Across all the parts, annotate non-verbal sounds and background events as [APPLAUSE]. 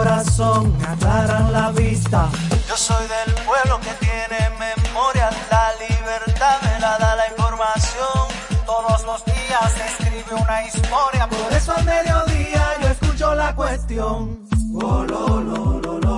corazón me aclaran la vista. Yo soy del pueblo que tiene memoria, la libertad me la da la información. Todos los días se escribe una historia, por eso al mediodía yo escucho la cuestión. Oh, lo, lo, lo.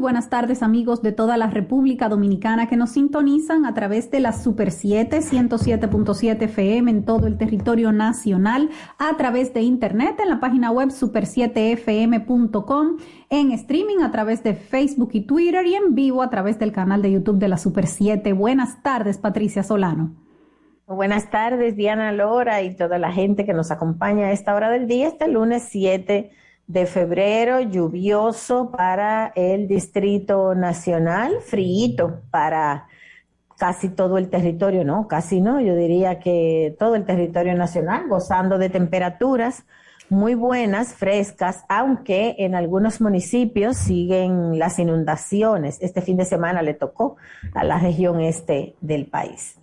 Buenas tardes amigos de toda la República Dominicana que nos sintonizan a través de la Super 7 107.7 FM en todo el territorio nacional, a través de internet en la página web super7fm.com, en streaming a través de Facebook y Twitter y en vivo a través del canal de YouTube de la Super 7. Buenas tardes Patricia Solano. Buenas tardes Diana Lora y toda la gente que nos acompaña a esta hora del día, este lunes 7 de febrero, lluvioso para el Distrito Nacional, frío para casi todo el territorio, no, casi no, yo diría que todo el territorio nacional, gozando de temperaturas muy buenas, frescas, aunque en algunos municipios siguen las inundaciones. Este fin de semana le tocó a la región este del país.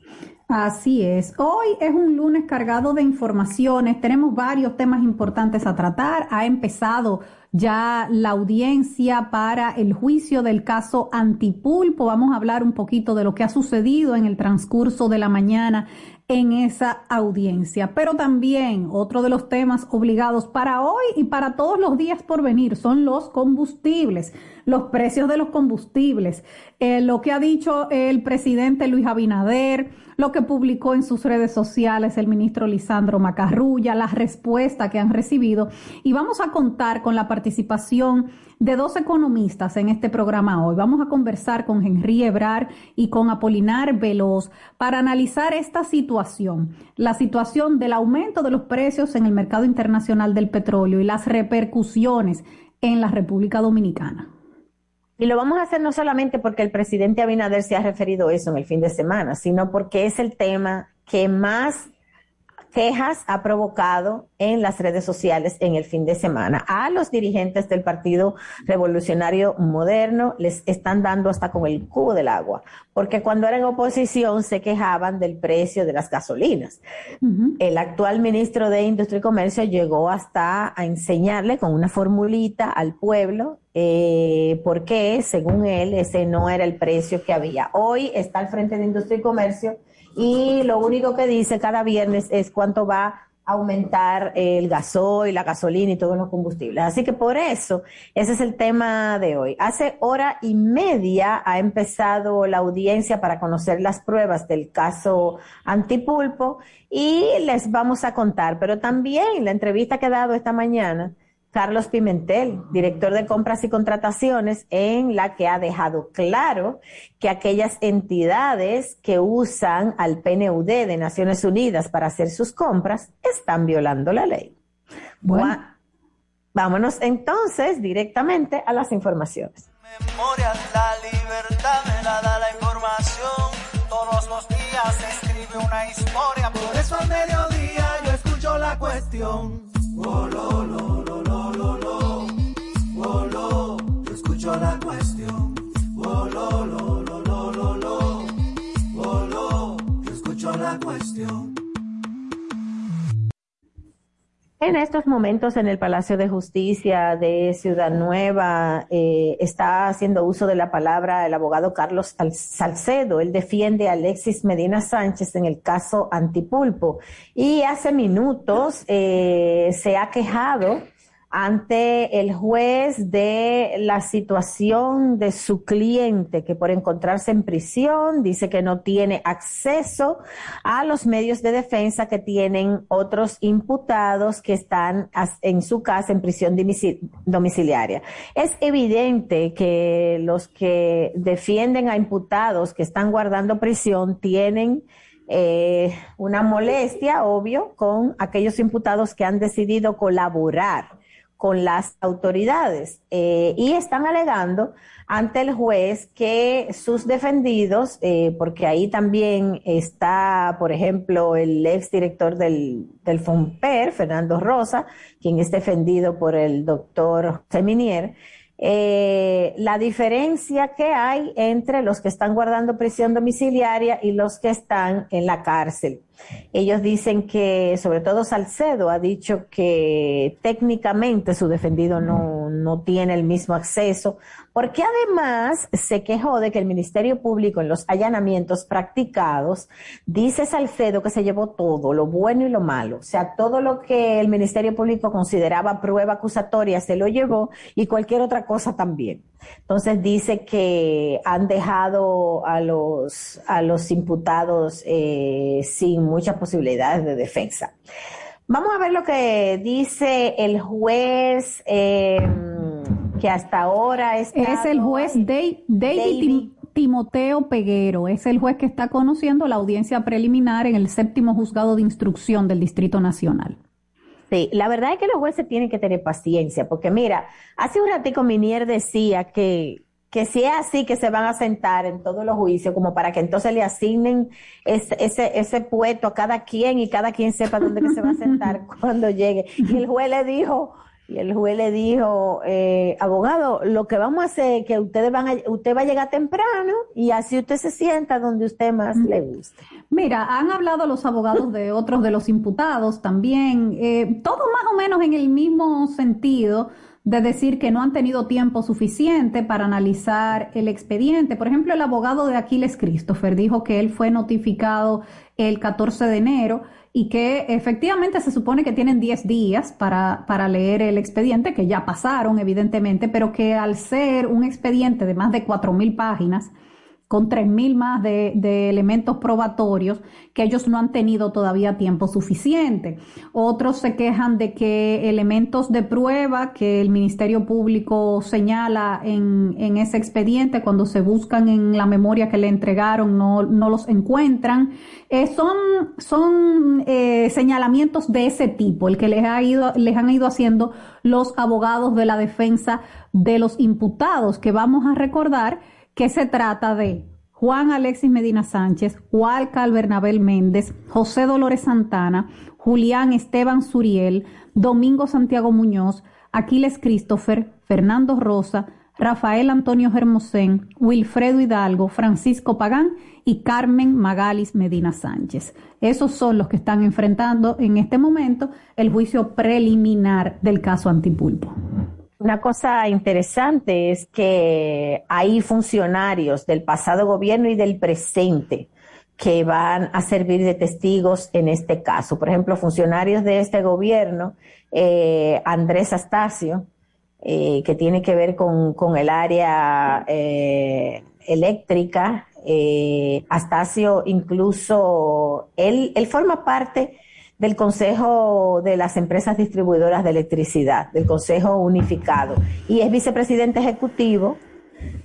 Así es. Hoy es un lunes cargado de informaciones. Tenemos varios temas importantes a tratar. Ha empezado ya la audiencia para el juicio del caso Antipulpo. Vamos a hablar un poquito de lo que ha sucedido en el transcurso de la mañana en esa audiencia. Pero también otro de los temas obligados para hoy y para todos los días por venir son los combustibles, los precios de los combustibles, eh, lo que ha dicho el presidente Luis Abinader, lo que publicó en sus redes sociales el ministro Lisandro Macarrulla, la respuesta que han recibido y vamos a contar con la participación de dos economistas en este programa hoy. Vamos a conversar con Henry Ebrar y con Apolinar Veloz para analizar esta situación, la situación del aumento de los precios en el mercado internacional del petróleo y las repercusiones en la República Dominicana. Y lo vamos a hacer no solamente porque el presidente Abinader se ha referido a eso en el fin de semana, sino porque es el tema que más quejas ha provocado en las redes sociales en el fin de semana. A los dirigentes del Partido Revolucionario Moderno les están dando hasta con el cubo del agua, porque cuando eran oposición se quejaban del precio de las gasolinas. El actual ministro de Industria y Comercio llegó hasta a enseñarle con una formulita al pueblo eh, porque según él ese no era el precio que había. Hoy está al frente de Industria y Comercio y lo único que dice cada viernes es cuánto va a aumentar el gasoil, la gasolina y todos los combustibles. Así que por eso, ese es el tema de hoy. Hace hora y media ha empezado la audiencia para conocer las pruebas del caso Antipulpo y les vamos a contar, pero también la entrevista que ha dado esta mañana Carlos Pimentel, director de compras y contrataciones, en la que ha dejado claro que aquellas entidades que usan al PNUD de Naciones Unidas para hacer sus compras están violando la ley. Bueno. Vámonos entonces directamente a las informaciones. Memoria, la libertad me la da la información. Todos los días se escribe una historia. Por eso al mediodía yo escucho la cuestión. Oh, lo, lo, lo, lo, la cuestión. En estos momentos en el Palacio de Justicia de Ciudad Nueva eh, está haciendo uso de la palabra el abogado Carlos Salcedo. Él defiende a Alexis Medina Sánchez en el caso Antipulpo y hace minutos eh, se ha quejado ante el juez de la situación de su cliente que por encontrarse en prisión dice que no tiene acceso a los medios de defensa que tienen otros imputados que están en su casa en prisión domiciliaria. Es evidente que los que defienden a imputados que están guardando prisión tienen eh, una molestia, obvio, con aquellos imputados que han decidido colaborar con las autoridades eh, y están alegando ante el juez que sus defendidos, eh, porque ahí también está, por ejemplo, el ex director del, del FOMPER, Fernando Rosa, quien es defendido por el doctor Seminier, eh, la diferencia que hay entre los que están guardando prisión domiciliaria y los que están en la cárcel. Ellos dicen que, sobre todo Salcedo, ha dicho que técnicamente su defendido no, no tiene el mismo acceso, porque además se quejó de que el Ministerio Público en los allanamientos practicados dice Salcedo que se llevó todo, lo bueno y lo malo. O sea, todo lo que el Ministerio Público consideraba prueba acusatoria se lo llevó y cualquier otra cosa también. Entonces dice que han dejado a los, a los imputados eh, sin muchas posibilidades de defensa. Vamos a ver lo que dice el juez eh, que hasta ahora es el juez David, Timoteo Peguero, es el juez que está conociendo la audiencia preliminar en el séptimo juzgado de instrucción del Distrito Nacional. Sí, la verdad es que los jueces tienen que tener paciencia, porque mira, hace un ratico Minier decía que que si es así que se van a sentar en todos los juicios, como para que entonces le asignen ese, ese, ese puesto a cada quien y cada quien sepa dónde que se va a sentar [LAUGHS] cuando llegue. Y el juez le dijo, y el juez le dijo, eh, abogado, lo que vamos a hacer es que ustedes van a, usted va a llegar temprano y así usted se sienta donde usted más le guste. Mira, han hablado los abogados de otros de los imputados también, eh, todo más o menos en el mismo sentido de decir que no han tenido tiempo suficiente para analizar el expediente. Por ejemplo, el abogado de Aquiles Christopher dijo que él fue notificado el 14 de enero y que efectivamente se supone que tienen 10 días para, para leer el expediente, que ya pasaron evidentemente, pero que al ser un expediente de más de 4.000 páginas, con 3.000 más de, de, elementos probatorios que ellos no han tenido todavía tiempo suficiente. Otros se quejan de que elementos de prueba que el Ministerio Público señala en, en ese expediente, cuando se buscan en la memoria que le entregaron, no, no los encuentran. Eh, son son eh, señalamientos de ese tipo, el que les, ha ido, les han ido haciendo los abogados de la defensa de los imputados, que vamos a recordar que se trata de Juan Alexis Medina Sánchez, Walcal Bernabel Méndez, José Dolores Santana, Julián Esteban Suriel, Domingo Santiago Muñoz, Aquiles Christopher, Fernando Rosa, Rafael Antonio Hermosén, Wilfredo Hidalgo, Francisco Pagán y Carmen Magalis Medina Sánchez. Esos son los que están enfrentando en este momento el juicio preliminar del caso Antipulpo. Una cosa interesante es que hay funcionarios del pasado gobierno y del presente que van a servir de testigos en este caso. Por ejemplo, funcionarios de este gobierno, eh, Andrés Astacio, eh, que tiene que ver con, el área eh, eléctrica. Astacio incluso, él, él forma parte del Consejo de las Empresas Distribuidoras de Electricidad, del Consejo Unificado, y es vicepresidente ejecutivo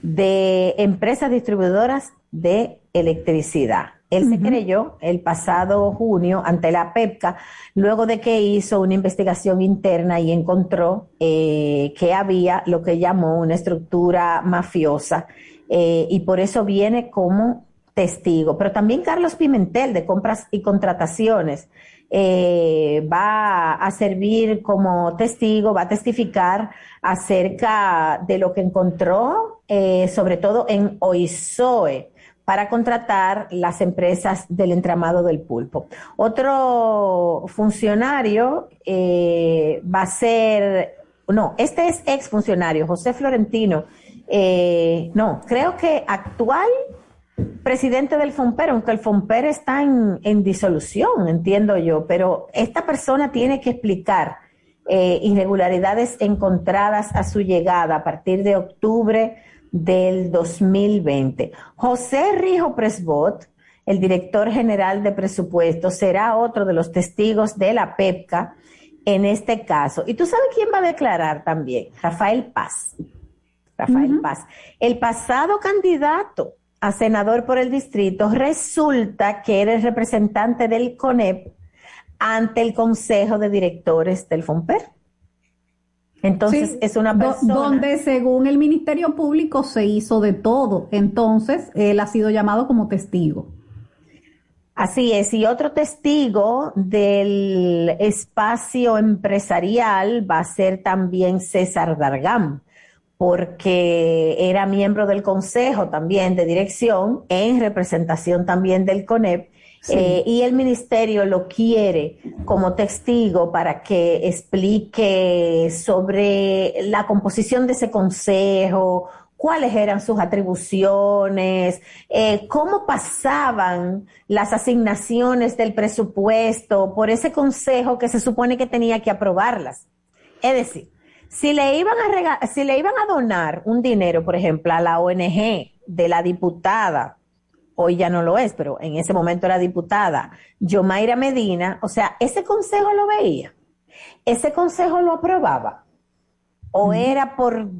de Empresas Distribuidoras de Electricidad. Él se creyó el pasado junio ante la PEPCA, luego de que hizo una investigación interna y encontró eh, que había lo que llamó una estructura mafiosa eh, y por eso viene como testigo. Pero también Carlos Pimentel de compras y contrataciones eh, va a servir como testigo, va a testificar acerca de lo que encontró, eh, sobre todo en OISOE, para contratar las empresas del entramado del pulpo. Otro funcionario eh, va a ser, no, este es exfuncionario, José Florentino. no, creo que actual presidente del FOMPER, aunque el FOMPER está en, disolución, entiendo yo, pero esta persona tiene que explicar eh, irregularidades encontradas a su llegada a partir de octubre del 2020. José Rijo Presbot, el director general de presupuestos, será otro de los testigos de la PEPCA en este caso. Y tú sabes quién va a declarar también, Rafael Paz. Rafael Paz, el pasado candidato a senador por el distrito, resulta que eres representante del CONEP ante el Consejo de Directores del FOMPER. Entonces es una persona. Donde según el Ministerio Público se hizo de todo. Entonces él ha sido llamado como testigo. Así es, y otro testigo del espacio empresarial va a ser también César Dargam porque era miembro del consejo también de dirección en representación también del CONEP eh, y el ministerio lo quiere como testigo para que explique sobre la composición de ese consejo, cuáles eran sus atribuciones, eh, cómo pasaban las asignaciones del presupuesto por ese consejo que se supone que tenía que aprobarlas. Es decir, si le iban a si le iban a donar un dinero, por ejemplo, a la ONG de la diputada hoy ya no lo es, pero en ese momento era diputada, Yomaira Medina, o sea, ese consejo lo veía, ese consejo lo aprobaba, o era por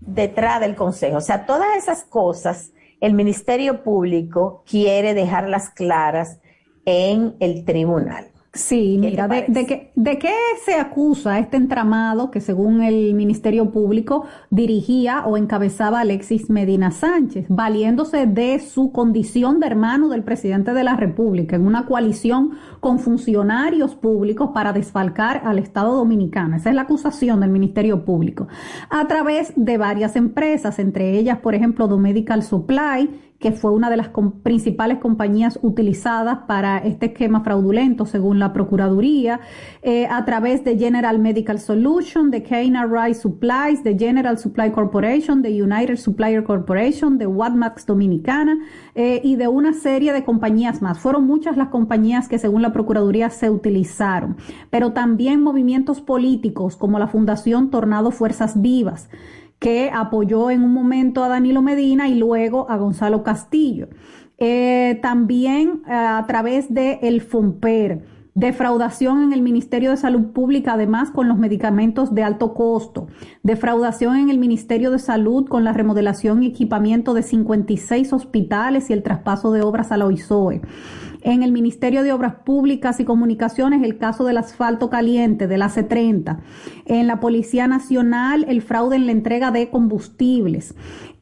detrás del consejo, o sea, todas esas cosas el Ministerio Público quiere dejarlas claras en el tribunal. Sí, mira, de, de, de, qué se acusa este entramado que según el Ministerio Público dirigía o encabezaba Alexis Medina Sánchez, valiéndose de su condición de hermano del presidente de la República en una coalición con funcionarios públicos para desfalcar al Estado dominicano. Esa es la acusación del Ministerio Público. A través de varias empresas, entre ellas, por ejemplo, Domedical Supply, que fue una de las principales compañías utilizadas para este esquema fraudulento, según la Procuraduría, eh, a través de General Medical Solution, de Rice Supplies, de General Supply Corporation, de United Supplier Corporation, de Watmax Dominicana eh, y de una serie de compañías más. Fueron muchas las compañías que, según la Procuraduría, se utilizaron, pero también movimientos políticos como la Fundación Tornado Fuerzas Vivas que apoyó en un momento a Danilo Medina y luego a Gonzalo Castillo. Eh, también eh, a través de el FOMPER, defraudación en el Ministerio de Salud Pública, además con los medicamentos de alto costo, defraudación en el Ministerio de Salud con la remodelación y equipamiento de 56 hospitales y el traspaso de obras a la OISOE en el Ministerio de Obras Públicas y Comunicaciones el caso del asfalto caliente de la C30, en la Policía Nacional el fraude en la entrega de combustibles.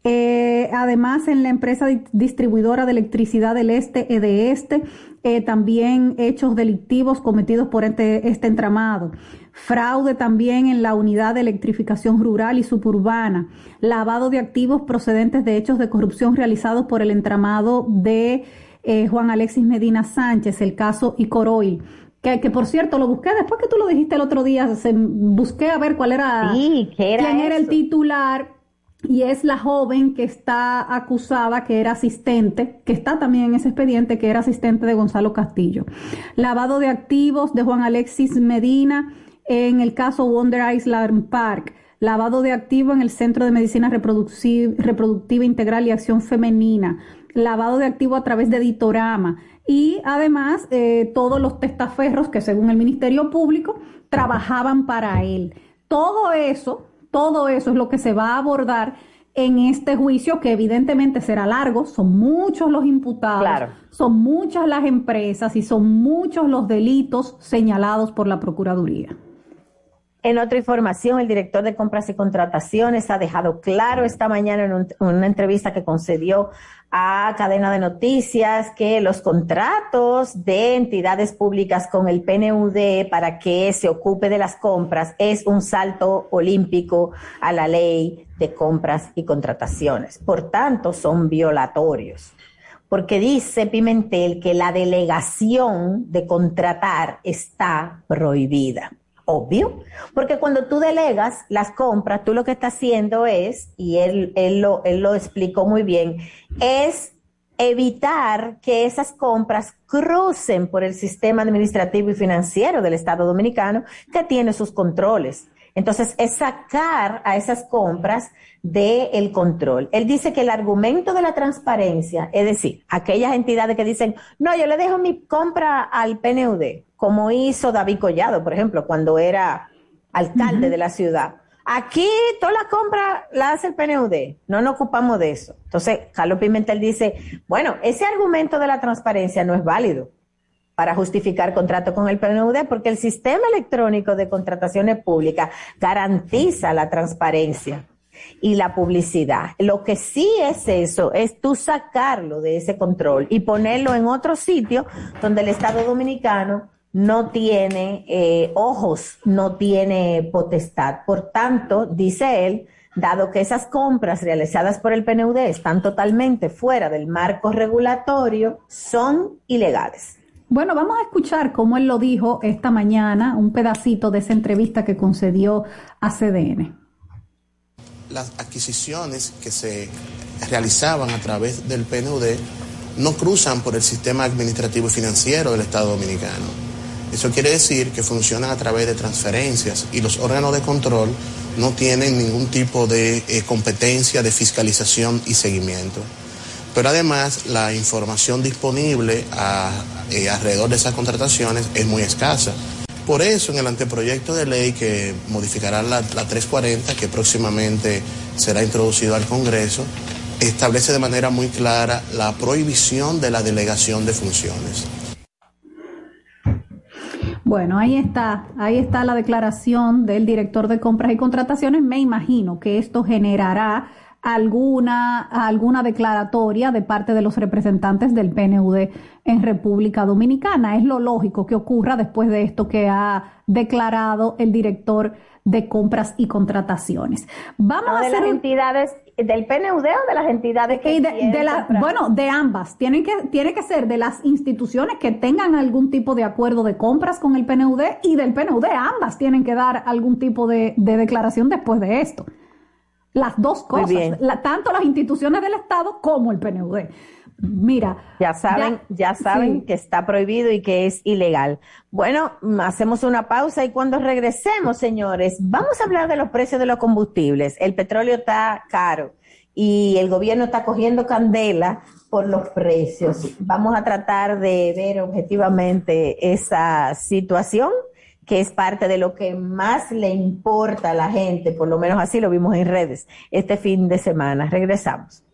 Eh, además, en la empresa distribuidora de electricidad del Este, e Este, eh, también hechos delictivos cometidos por este, este entramado. Fraude también en la unidad de electrificación rural y suburbana. Lavado de activos procedentes de hechos de corrupción realizados por el entramado de eh, Juan Alexis Medina Sánchez, el caso Icoroil. Que, que, por cierto lo busqué después que tú lo dijiste el otro día, se, busqué a ver cuál era, quién era el titular y es la joven que está acusada, que era asistente, que está también en ese expediente, que era asistente de Gonzalo Castillo. Lavado de activos de Juan Alexis Medina en el caso Wonder Island Park. Lavado de activos en el Centro de Medicina Reproductiva Integral y Acción Femenina lavado de activo a través de Editorama y además eh, todos los testaferros que según el Ministerio Público trabajaban para él. Todo eso, todo eso es lo que se va a abordar en este juicio que evidentemente será largo, son muchos los imputados, son muchas las empresas y son muchos los delitos señalados por la Procuraduría. En otra información, el director de compras y contrataciones ha dejado claro esta mañana en, una entrevista que concedió a Cadena de Noticias que los contratos de entidades públicas con el PNUD para que se ocupe de las compras es un salto olímpico a la ley de compras y contrataciones. Por tanto, son violatorios. Porque dice Pimentel que la delegación de contratar está prohibida obvio, porque cuando tú delegas las compras, tú lo que estás haciendo es, y él, él, lo, él lo explicó muy bien, es evitar que esas compras crucen por el sistema administrativo y financiero del Estado Dominicano que tiene sus controles. Entonces, es sacar a esas compras del control. Él dice que el argumento de la transparencia, es decir, aquellas entidades que dicen, no, yo le dejo mi compra al PNUD, como hizo David Collado, por ejemplo, cuando era alcalde de la ciudad. Aquí toda la compra la hace el PNUD, no nos ocupamos de eso. Entonces, Carlos Pimentel dice, bueno, ese argumento de la transparencia no es válido para justificar contrato con el PNUD porque el sistema electrónico de contrataciones públicas garantiza la transparencia y la publicidad. Lo que sí es eso, es tú sacarlo de ese control y ponerlo en otro sitio donde el Estado Dominicano no tiene eh, ojos, no tiene potestad. Por tanto, dice él, dado que esas compras realizadas por el PNUD están totalmente fuera del marco regulatorio, son ilegales. Bueno, vamos a escuchar cómo él lo dijo esta mañana, un pedacito de esa entrevista que concedió a CDN. Las adquisiciones que se realizaban a través del PNUD no cruzan por el sistema administrativo y financiero del Estado Dominicano. Eso quiere decir que funcionan a través de transferencias y los órganos de control no tienen ningún tipo de eh, competencia de fiscalización y seguimiento. Pero además la información disponible eh, alrededor de esas contrataciones es muy escasa. Por eso en el anteproyecto de ley que modificará la, la 340, que próximamente será introducido al Congreso, establece de manera muy clara la prohibición de la delegación de funciones. Bueno, ahí está, ahí está la declaración del director de compras y contrataciones. Me imagino que esto generará alguna, alguna declaratoria de parte de los representantes del PNUD en República Dominicana. Es lo lógico que ocurra después de esto que ha declarado el director de compras y contrataciones. Vamos a hacer las entidades del PNUD o de las entidades que de, la, bueno de ambas tienen que tiene que ser de las instituciones que tengan algún tipo de acuerdo de compras con el PNUD y del PNUD ambas tienen que dar algún tipo de, declaración después de esto las dos cosas tanto las instituciones del Estado como el PNUD Mira, ya saben, ya, saben que está prohibido y que es ilegal. Bueno, hacemos una pausa y cuando regresemos, señores, vamos a hablar de los precios de los combustibles. El petróleo está caro y el gobierno está cogiendo candela por los precios. Vamos a tratar de ver objetivamente esa situación que es parte de lo que más le importa a la gente, por lo menos así lo vimos en redes este fin de semana. Regresamos.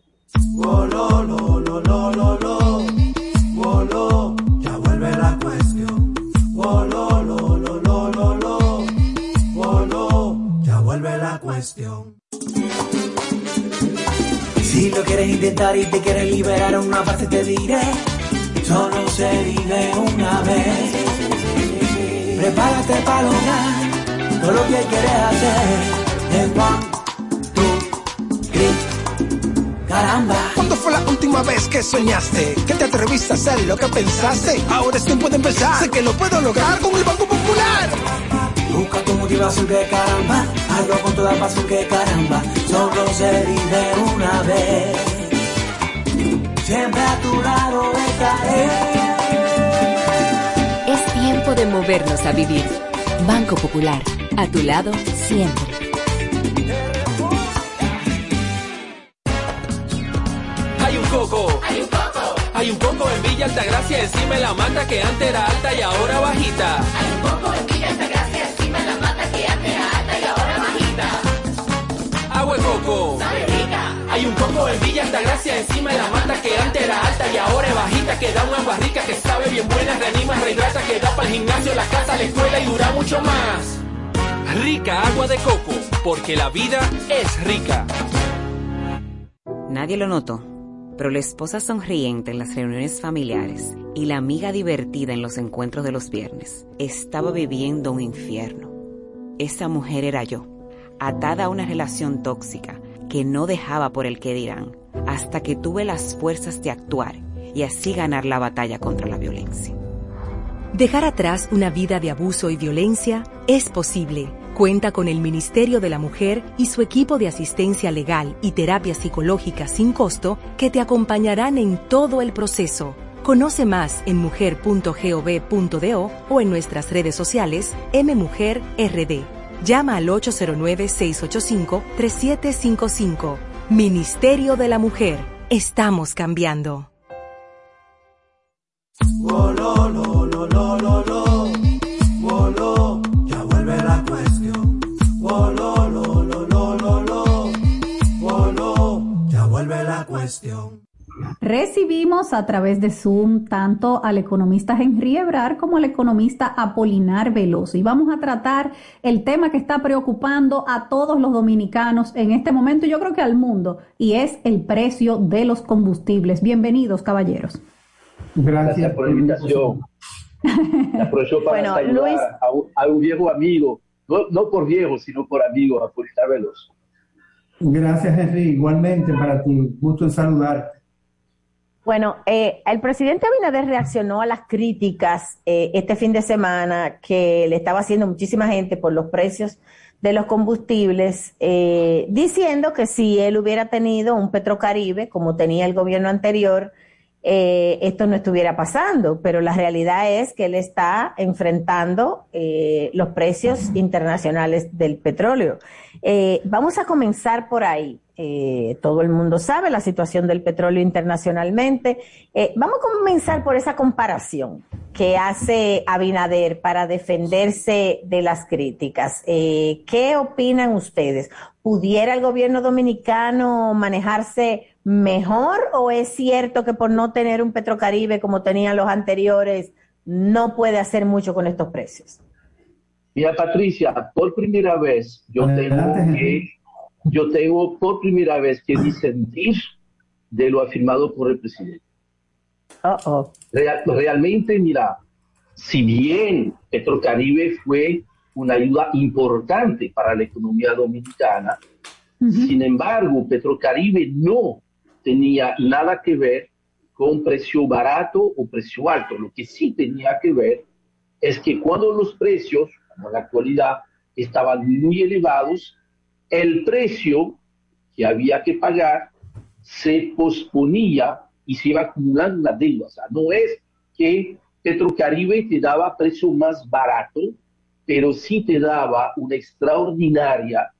Ya vuelve la cuestión. Si lo quieres intentar y te quieres liberar una parte te diré, solo se vive una vez. Prepárate para lograr todo lo que quieres hacer. En one, two, three. Caramba. ¿Cuándo fue la última vez que soñaste? Que te atreviste a hacer lo que pensaste. Ahora es tiempo de empezar. Sé que lo puedo lograr con el Banco Popular. Busca tu motivación que caramba. Hazlo con toda pasión que caramba. Solo se vive una vez. Siempre a tu lado estaré. De movernos a vivir. Banco Popular. A tu lado siempre. Hay un coco. Hay un coco en Villa Altagracia encima de la mata que antes era alta y ahora bajita. Hay un coco en Villa Altagracia encima de la mata que antes era alta y ahora bajita. Agua de coco. Sabe rica. Hay un coco en Villa Altagracia encima de la mata que antes era alta y ahora es bajita. Que da una agua rica que sabe bien buena, reanima, rehidrata, que da para el gimnasio, la casa, la escuela y dura mucho más. Rica agua de coco, porque la vida es rica. Nadie lo notó pero la esposa sonriente en las reuniones familiares y la amiga divertida en los encuentros de los viernes estaba viviendo un infierno. Esa mujer era yo, atada a una relación tóxica que no dejaba por el que dirán, hasta que tuve las fuerzas de actuar y así ganar la batalla contra la violencia. Dejar atrás una vida de abuso y violencia es posible Cuenta con el Ministerio de la Mujer y su equipo de asistencia legal y terapia psicológica sin costo que te acompañarán en todo el proceso. Conoce más en mujer.gov.do o en nuestras redes sociales mmujerrd. Llama al 809-685-3755. Ministerio de la Mujer. Estamos cambiando. Recibimos a través de Zoom tanto al economista Henry Ebrar como al economista Apolinar Veloso y vamos a tratar el tema que está preocupando a todos los dominicanos en este momento, yo creo que al mundo, y es el precio de los combustibles. Bienvenidos, caballeros. Gracias, por la invitación. Aprovecho para saludar a, un, viejo amigo, no, por viejo, sino por amigo, Apolinar Veloso. Gracias, Henry. Igualmente para ti. Gusto en saludarte. Bueno, eh, el presidente Abinader reaccionó a las críticas eh, este fin de semana que le estaba haciendo muchísima gente por los precios de los combustibles, eh, diciendo que si él hubiera tenido un Petrocaribe como tenía el gobierno anterior, eh, esto no estuviera pasando, pero la realidad es que él está enfrentando eh, los precios internacionales del petróleo. Eh, vamos a comenzar por ahí. todo el mundo sabe la situación del petróleo internacionalmente. vamos a comenzar por esa comparación que hace Abinader para defenderse de las críticas. ¿Qué opinan ustedes? ¿Pudiera el gobierno dominicano manejarse mejor o es cierto que por no tener un Petrocaribe como tenían los anteriores, no puede hacer mucho con estos precios? Mira, Patricia, por primera vez yo tengo que, yo tengo por primera vez que disentir de lo afirmado por el presidente. realmente, mira, si bien Petrocaribe fue una ayuda importante para la economía dominicana, sin embargo, Petrocaribe no tenía nada que ver con precio barato o precio alto. Lo que sí tenía que ver es que cuando los precios, como en la actualidad, estaban muy elevados, el precio que había que pagar se posponía y se iba acumulando una deuda. O sea, no es que Petrocaribe te daba precio más barato, pero sí te daba una extraordinaria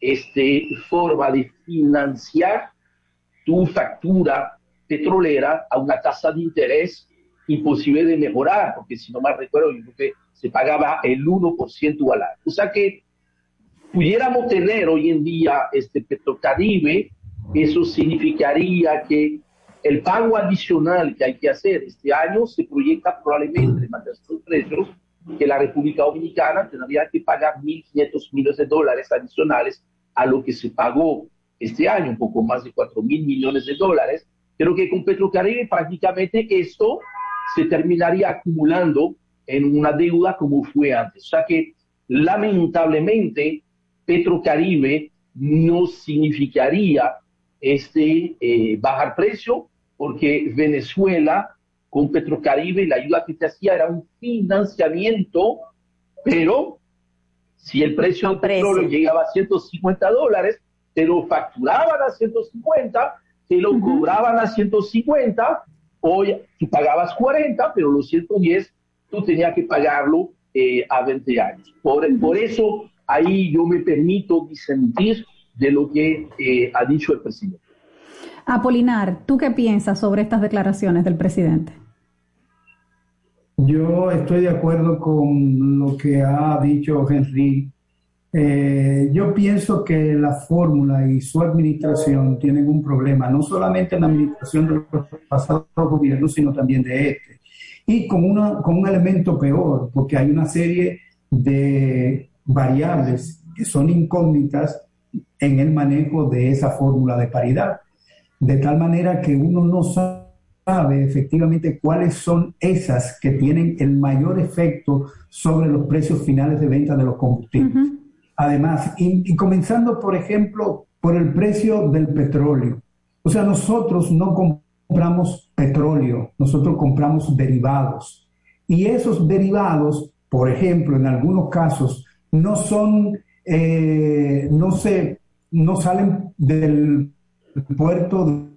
este, forma de financiar tu factura petrolera a una tasa de interés imposible de mejorar, porque si no mal recuerdo, yo creo que se pagaba el 1% al año. O sea que pudiéramos tener hoy en día este Petrocaribe, eso significaría que el pago adicional que hay que hacer este año se proyecta probablemente, de estos precios, que la República Dominicana tendría que pagar 1.500 millones de dólares adicionales a lo que se pagó este año, un poco más de 4 mil millones de dólares, pero que con Petrocaribe prácticamente esto se terminaría acumulando en una deuda como fue antes. O sea que lamentablemente Petrocaribe no significaría este eh, bajar precio porque Venezuela con Petrocaribe la ayuda que te hacía era un financiamiento, pero si el precio del petróleo llegaba a 150 dólares, te lo facturaban a 150, te lo cobraban a 150, hoy tú pagabas 40, pero los 110 tú tenías que pagarlo eh, a 20 años. Por, por eso ahí yo me permito disentir de lo que eh, ha dicho el presidente. Apolinar, ¿tú qué piensas sobre estas declaraciones del presidente? Yo estoy de acuerdo con lo que ha dicho Henry eh, yo pienso que la fórmula y su administración tienen un problema, no solamente en la administración de los pasados gobiernos, sino también de este. Y con, una, con un elemento peor, porque hay una serie de variables que son incógnitas en el manejo de esa fórmula de paridad, de tal manera que uno no sabe efectivamente cuáles son esas que tienen el mayor efecto sobre los precios finales de venta de los combustibles. Además, y, comenzando, por ejemplo, por el precio del petróleo. O sea, nosotros no compramos petróleo, nosotros compramos derivados. Y esos derivados, por ejemplo, en algunos casos, no son, eh, no se, no salen del puerto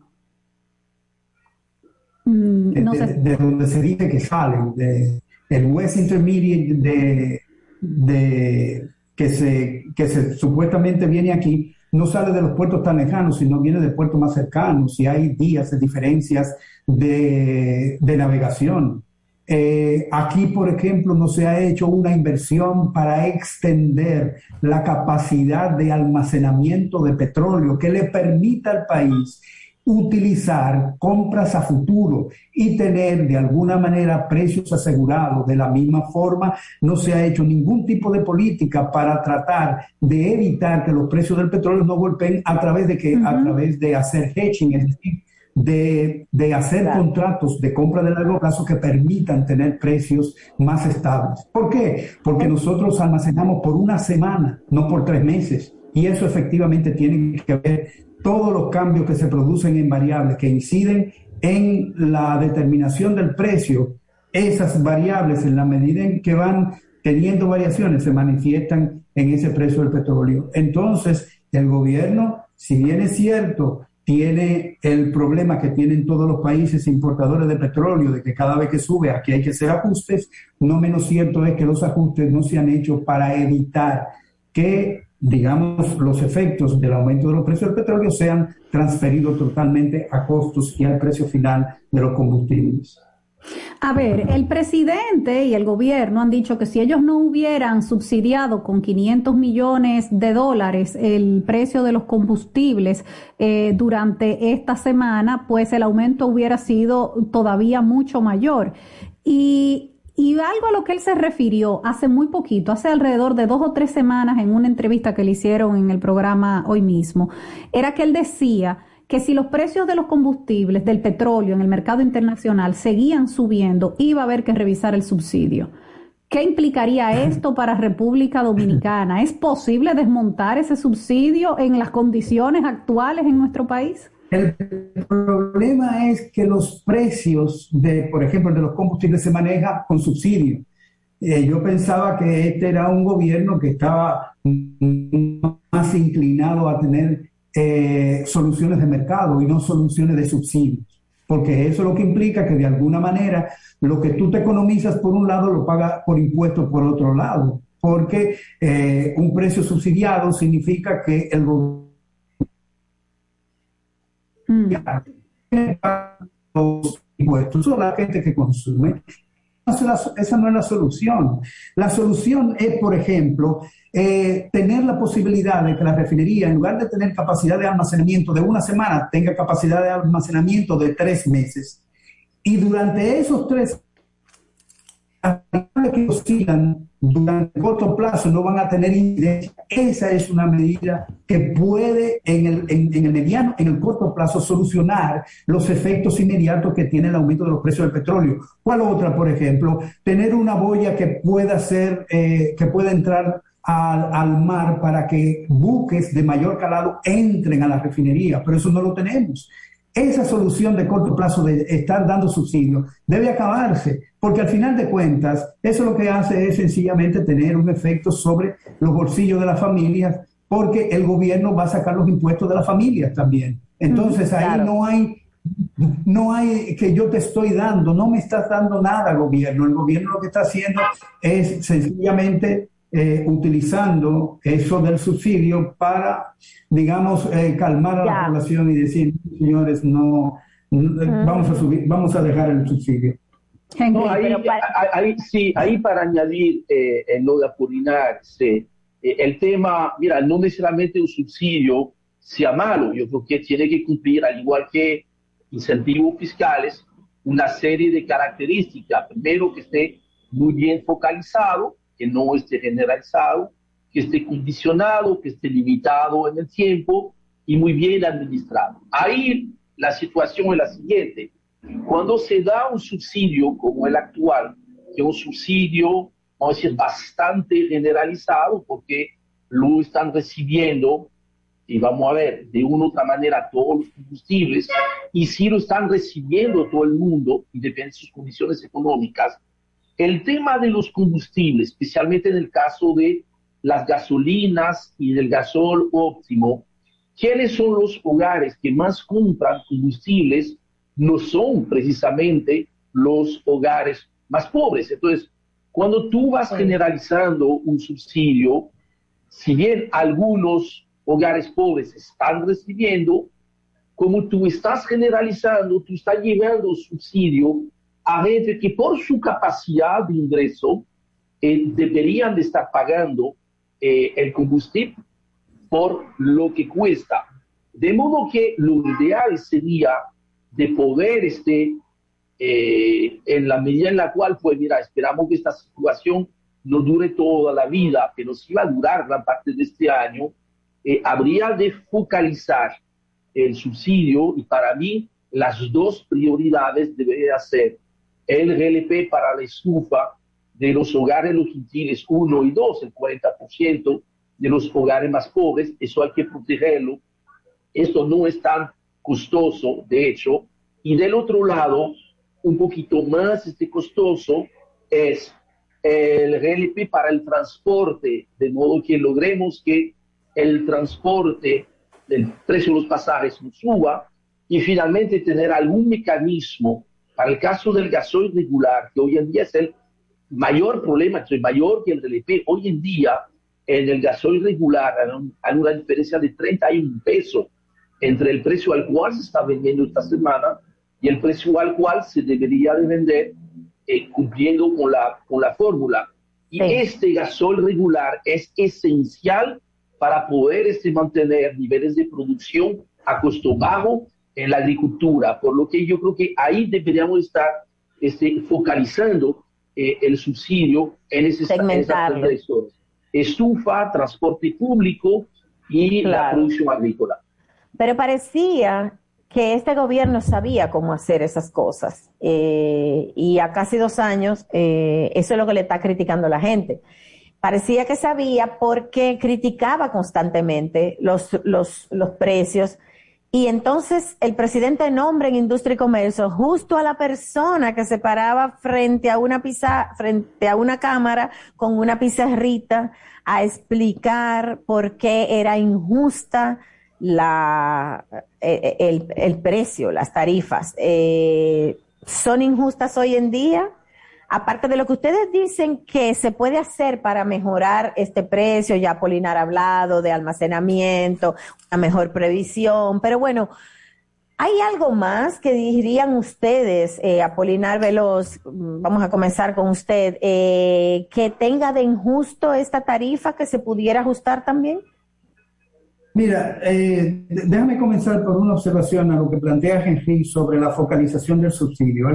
mm, de, donde se dice que salen, de, el West Intermediate de, de que se, que se supuestamente viene aquí no sale de los puertos tan lejanos, sino viene de puertos más cercanos y hay días de diferencias de, de navegación. Eh, aquí, por ejemplo, no se ha hecho una inversión para extender la capacidad de almacenamiento de petróleo que le permita al país utilizar compras a futuro y tener de alguna manera precios asegurados. De la misma forma, no se ha hecho ningún tipo de política para tratar de evitar que los precios del petróleo no golpeen a través de que, a través de hacer hedging, es decir, de, de hacer contratos de compra de largo plazo que permitan tener precios más estables. ¿Por qué? Porque nosotros almacenamos por una semana, no por tres meses. y eso efectivamente tiene que ver todos los cambios que se producen en variables que inciden en la determinación del precio, esas variables en la medida en que van teniendo variaciones se manifiestan en ese precio del petróleo. Entonces, el gobierno, si bien es cierto, tiene el problema que tienen todos los países importadores de petróleo, de que cada vez que sube aquí hay que hacer ajustes, no menos cierto es que los ajustes no se han hecho para evitar que, digamos, los efectos del aumento de los precios del petróleo sean transferidos totalmente a costos y al precio final de los combustibles. A ver, el presidente y el gobierno han dicho que si ellos no hubieran subsidiado con 500 millones de dólares el precio de los combustibles eh, durante esta semana, pues el aumento hubiera sido todavía mucho mayor. Y y algo a lo que él se refirió hace muy poquito, hace alrededor de dos o tres semanas en una entrevista que le hicieron en el programa hoy mismo, era que él decía que si los precios de los combustibles, del petróleo en el mercado internacional seguían subiendo, iba a haber que revisar el subsidio. ¿Qué implicaría esto para República Dominicana? ¿Es posible desmontar ese subsidio en las condiciones actuales en nuestro país? El problema es que los precios de, por ejemplo, de los combustibles se manejan con subsidio. Eh, yo pensaba que este era un gobierno que estaba más inclinado a tener eh, soluciones de mercado y no soluciones de subsidios. Porque eso lo que implica que de alguna manera lo que tú te economizas por un lado lo pagas por impuestos por otro lado. Porque eh, un precio subsidiado significa que el gobierno los impuestos son la gente que consume esa no es la solución. La solución es, por ejemplo, eh, tener la posibilidad de que la refinería, en lugar de tener capacidad de almacenamiento de una semana, tenga capacidad de almacenamiento de tres meses. Y durante esos tres que oscilan durante corto plazo no van a tener incidencia. Esa es una medida que puede en el, en, el mediano, en el corto plazo solucionar los efectos inmediatos que tiene el aumento de los precios del petróleo. ¿Cuál otra, por ejemplo? Tener una boya que pueda ser, eh, que pueda entrar al, al, mar para que buques de mayor calado entren a la refinería, pero eso no lo tenemos. Esa solución de corto plazo de estar dando subsidios debe acabarse, porque al final de cuentas, eso lo que hace es sencillamente tener un efecto sobre los bolsillos de las familias, porque el gobierno va a sacar los impuestos de las familias también. Entonces ahí no hay no hay que yo te estoy dando, no me estás dando nada gobierno. El gobierno lo que está haciendo es sencillamente eh, utilizando eso del subsidio para, digamos, eh, calmar a la población y decir, señores, no, vamos a subir, vamos a dejar el subsidio. ahí, sí, ahí para añadir eh, en lo de apurinarse, el tema, mira, no necesariamente un subsidio sea malo, yo creo que tiene que cumplir, al igual que incentivos fiscales, una serie de características. Primero, que esté muy bien focalizado, que no esté generalizado, que esté condicionado, que esté limitado en el tiempo y muy bien administrado. Ahí la situación es la siguiente. Cuando se da un subsidio como el actual, que es un subsidio, vamos a decir, bastante generalizado, porque lo están recibiendo, y vamos a ver, de una u otra manera todos los combustibles, y si lo están recibiendo todo el mundo, y depende de sus condiciones económicas, el tema de los combustibles, especialmente en el caso de las gasolinas y del gasol óptimo, ¿quiénes son los hogares que más compran combustibles? No son precisamente los hogares más pobres. Entonces, cuando tú vas generalizando un subsidio, si bien algunos hogares pobres están recibiendo, como tú estás generalizando, tú estás llevando subsidio a gente que por su capacidad de ingreso eh, deberían de estar pagando eh, el combustible por lo que cuesta. De modo que lo ideal sería de poder, este, eh, en la medida en la cual, pues mira, esperamos que esta situación no dure toda la vida, pero si va a durar gran parte de este año, habría de focalizar el subsidio y para mí las dos prioridades deberían ser el GLP para la estufa de los hogares los gentiles 1 y 2, el 40%, de los hogares más pobres, eso hay que protegerlo. Esto no es tan costoso, de hecho. Y del otro lado, un poquito más este costoso es el GLP para el transporte, de modo que logremos que el transporte del precio de los pasajes no suba y finalmente tener algún mecanismo para el caso del gasoil regular, que hoy en día es el mayor problema, es mayor que el GLP. Hoy en día, en el gasoil regular hay una diferencia de 31 pesos entre el precio al cual se está vendiendo esta semana y el precio al cual se debería de vender eh, cumpliendo con la, con la fórmula. Y este gasol regular es esencial para poder este, mantener niveles de producción a costo bajo en la agricultura, por lo que yo creo que ahí deberíamos estar este, focalizando eh, el subsidio en, ese, en esas Estufa, transporte público y la producción agrícola. Pero parecía que este gobierno sabía cómo hacer esas cosas. Eh, y a casi dos años, eh, eso es lo que le está criticando la gente. Parecía que sabía porque criticaba constantemente los, los, los precios. Y entonces el presidente nombra en Industria y Comercio justo a la persona que se paraba frente a una pizza, frente a una cámara con una pizarrita a explicar por qué era injusta la, eh, el, el, precio, las tarifas, eh, son injustas hoy en día? Aparte de lo que ustedes dicen que se puede hacer para mejorar este precio, ya Polinar ha hablado de almacenamiento, una mejor previsión, pero bueno, ¿hay algo más que dirían ustedes, eh, Apolinar Veloz, vamos a comenzar con usted, eh, que tenga de injusto esta tarifa que se pudiera ajustar también? Mira, eh, déjame comenzar por una observación a lo que plantea Henry sobre la focalización del subsidio.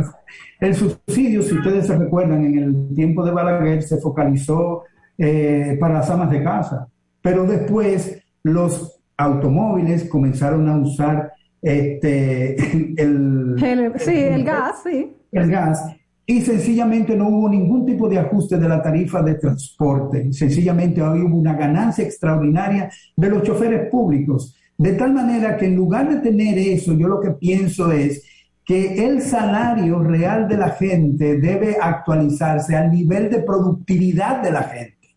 El, subsidio, si ustedes se recuerdan, en el tiempo de Balaguer se focalizó eh, para las amas de casa, pero después los automóviles comenzaron a usar este, [LAUGHS] el, sí, el gas, sí. El gas y sencillamente no hubo ningún tipo de ajuste de la tarifa de transporte. Sencillamente hubo una ganancia extraordinaria de los choferes públicos. De tal manera que en lugar de tener eso, yo lo que pienso es que el salario real de la gente debe actualizarse al nivel de productividad de la gente.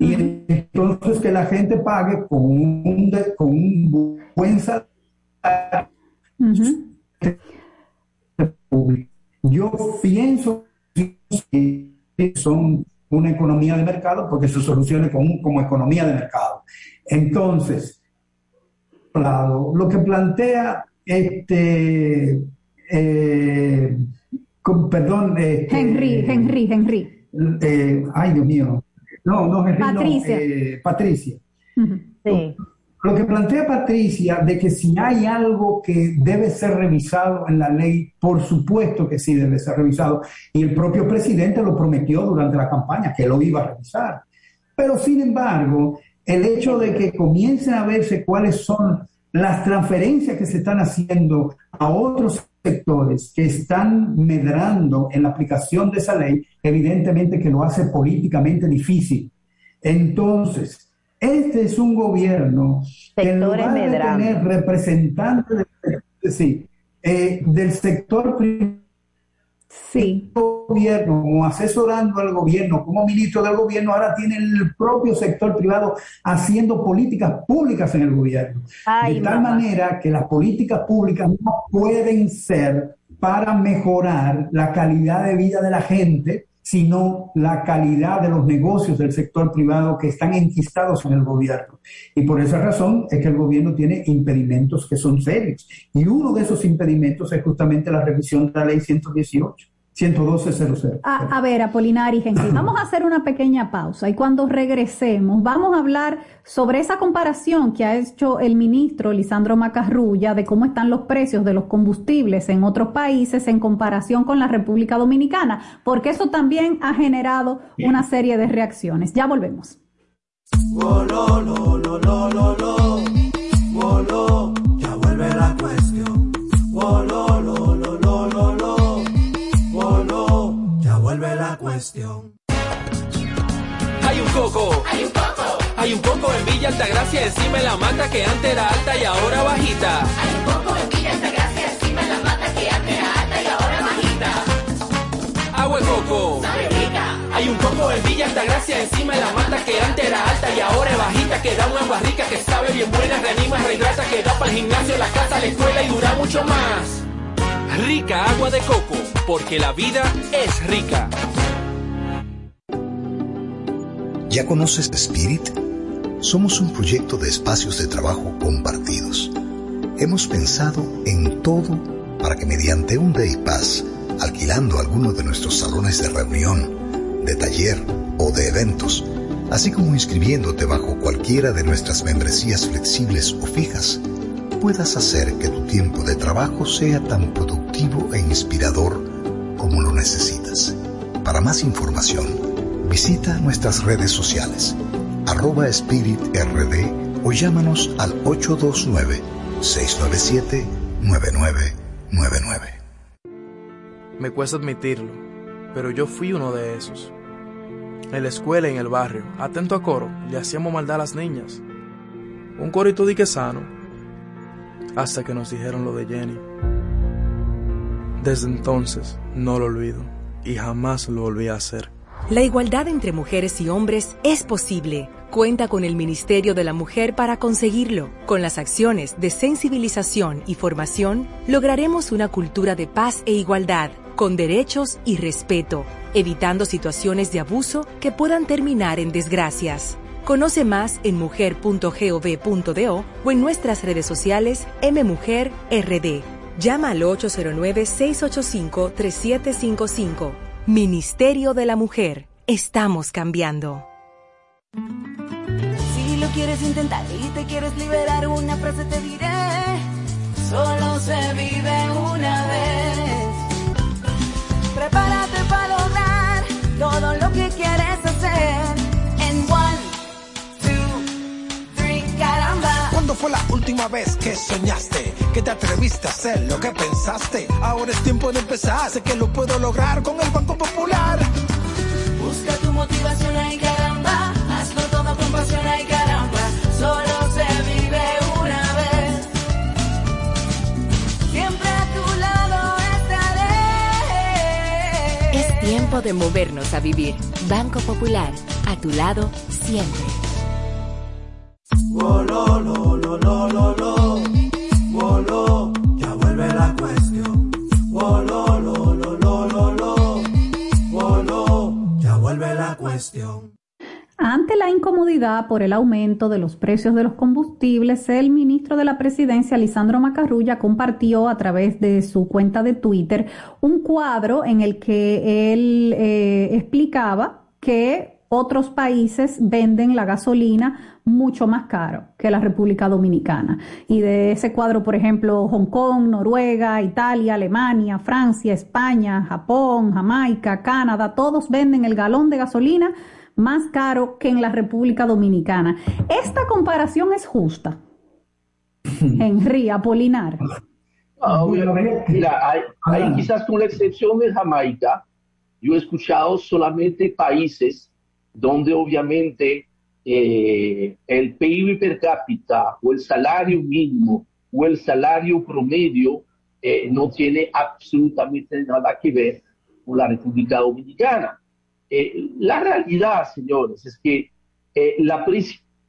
Y entonces que la gente pague con un, con un buen salario público. Yo pienso que son una economía de mercado porque se solucione como, como economía de mercado. Entonces, lo que plantea este, eh, perdón, este, Henry, Henry, Henry. Eh, ay, Dios mío. No, no, Henry, Patricia. Eh, Patricia. Sí. Lo que plantea Patricia de que si hay algo que debe ser revisado en la ley, por supuesto que sí debe ser revisado. Y el propio presidente lo prometió durante la campaña, que lo iba a revisar. Pero sin embargo, el hecho de que comiencen a verse cuáles son las transferencias que se están haciendo a otros sectores que están medrando en la aplicación de esa ley, evidentemente que lo hace políticamente difícil. Entonces, este es un gobierno que en lugar de tener representantes sí, eh, del sector sí. gobierno, como asesorando al gobierno, como ministro del gobierno, ahora tiene el propio sector privado haciendo políticas públicas en el gobierno. de tal manera que las políticas públicas no pueden ser para mejorar la calidad de vida de la gente, sino la calidad de los negocios del sector privado que están enquistados en el gobierno. Y por esa razón es que el gobierno tiene impedimentos que son serios. Y uno de esos impedimentos es justamente la revisión de la ley 118. 112.00. A, a ver, Apolinari, Henry, vamos a hacer una pequeña pausa y cuando regresemos vamos a hablar sobre esa comparación que ha hecho el ministro Lisandro Macarrulla de cómo están los precios de los combustibles en otros países en comparación con la República Dominicana, porque eso también ha generado una serie de reacciones. Ya volvemos. ya vuelve la cuestión. Cuestión. Hay un coco. Hay un coco Hay un poco en Villa Altagracia encima de la mata que antes era alta y ahora bajita. Hay un poco en Villa Altagracia encima de la mata que antes era alta y ahora bajita. Agua de coco. Sabe rica. Hay un poco en Villa Altagracia encima de la mata que antes era alta y ahora es bajita. Que da una agua rica que sabe bien buena, reanima, rehidrata, que da para el gimnasio, la casa, la escuela y dura mucho más. Rica agua de coco, porque la vida es rica. ¿Ya conoces Spirit? Somos un proyecto de espacios de trabajo compartidos. Hemos pensado en todo para que mediante un Day Pass, alquilando alguno de nuestros salones de reunión, de taller o de eventos, así como inscribiéndote bajo cualquiera de nuestras membresías flexibles o fijas, puedas hacer que tu tiempo de trabajo sea tan productivo e inspirador como lo necesitas. Para más información, visita nuestras redes sociales, arroba Spirit RD o llámanos al 829-697-9999. Me cuesta admitirlo, pero yo fui uno de esos. En la escuela y en el barrio, atento a coro, le hacíamos maldad a las niñas. Un corito dique sano, hasta que nos dijeron lo de Jenny. Desde entonces no lo olvido y jamás lo volví a hacer. La igualdad entre mujeres y hombres es posible. Cuenta con el Ministerio de la Mujer para conseguirlo. Con las acciones de sensibilización y formación, lograremos una cultura de paz e igualdad, con derechos y respeto, evitando situaciones de abuso que puedan terminar en desgracias. Conoce más en mujer.gov.do o en nuestras redes sociales MMujerRD. Llama al 809-685-3755. Ministerio de la Mujer. Estamos cambiando. Si lo quieres intentar y te quieres liberar, una frase te diré. Solo se vive una vez. Prepárate para lograr todo lo que quieres fue la última vez que soñaste? Que te atreviste a hacer lo que pensaste. Ahora es tiempo de empezar. Sé que lo puedo lograr con el Banco Popular. Busca tu motivación, ay caramba. Hazlo todo con pasión, ay caramba. Solo se vive una vez. Siempre a tu lado estaré. Es tiempo de movernos a vivir. Banco Popular, a tu lado siempre. Por el aumento de los precios de los combustibles, el ministro de la Presidencia, Lisandro Macarrulla, compartió a través de su cuenta de Twitter un cuadro en el que él eh, explicaba que otros países venden la gasolina mucho más caro que la República Dominicana. Y de ese cuadro, por ejemplo, Hong Kong, Noruega, Italia, Alemania, Francia, España, Japón, Jamaica, Canadá, todos venden el galón de gasolina más caro que en la República Dominicana. ¿Esta comparación es justa? [LAUGHS] Henry Apolinar. Ah, mira, hay, hay quizás con la excepción de Jamaica, yo he escuchado solamente países donde obviamente eh, el PIB per cápita o el salario mínimo o el salario promedio eh, no tiene absolutamente nada que ver con la República Dominicana. Eh, la realidad, señores, es que eh, la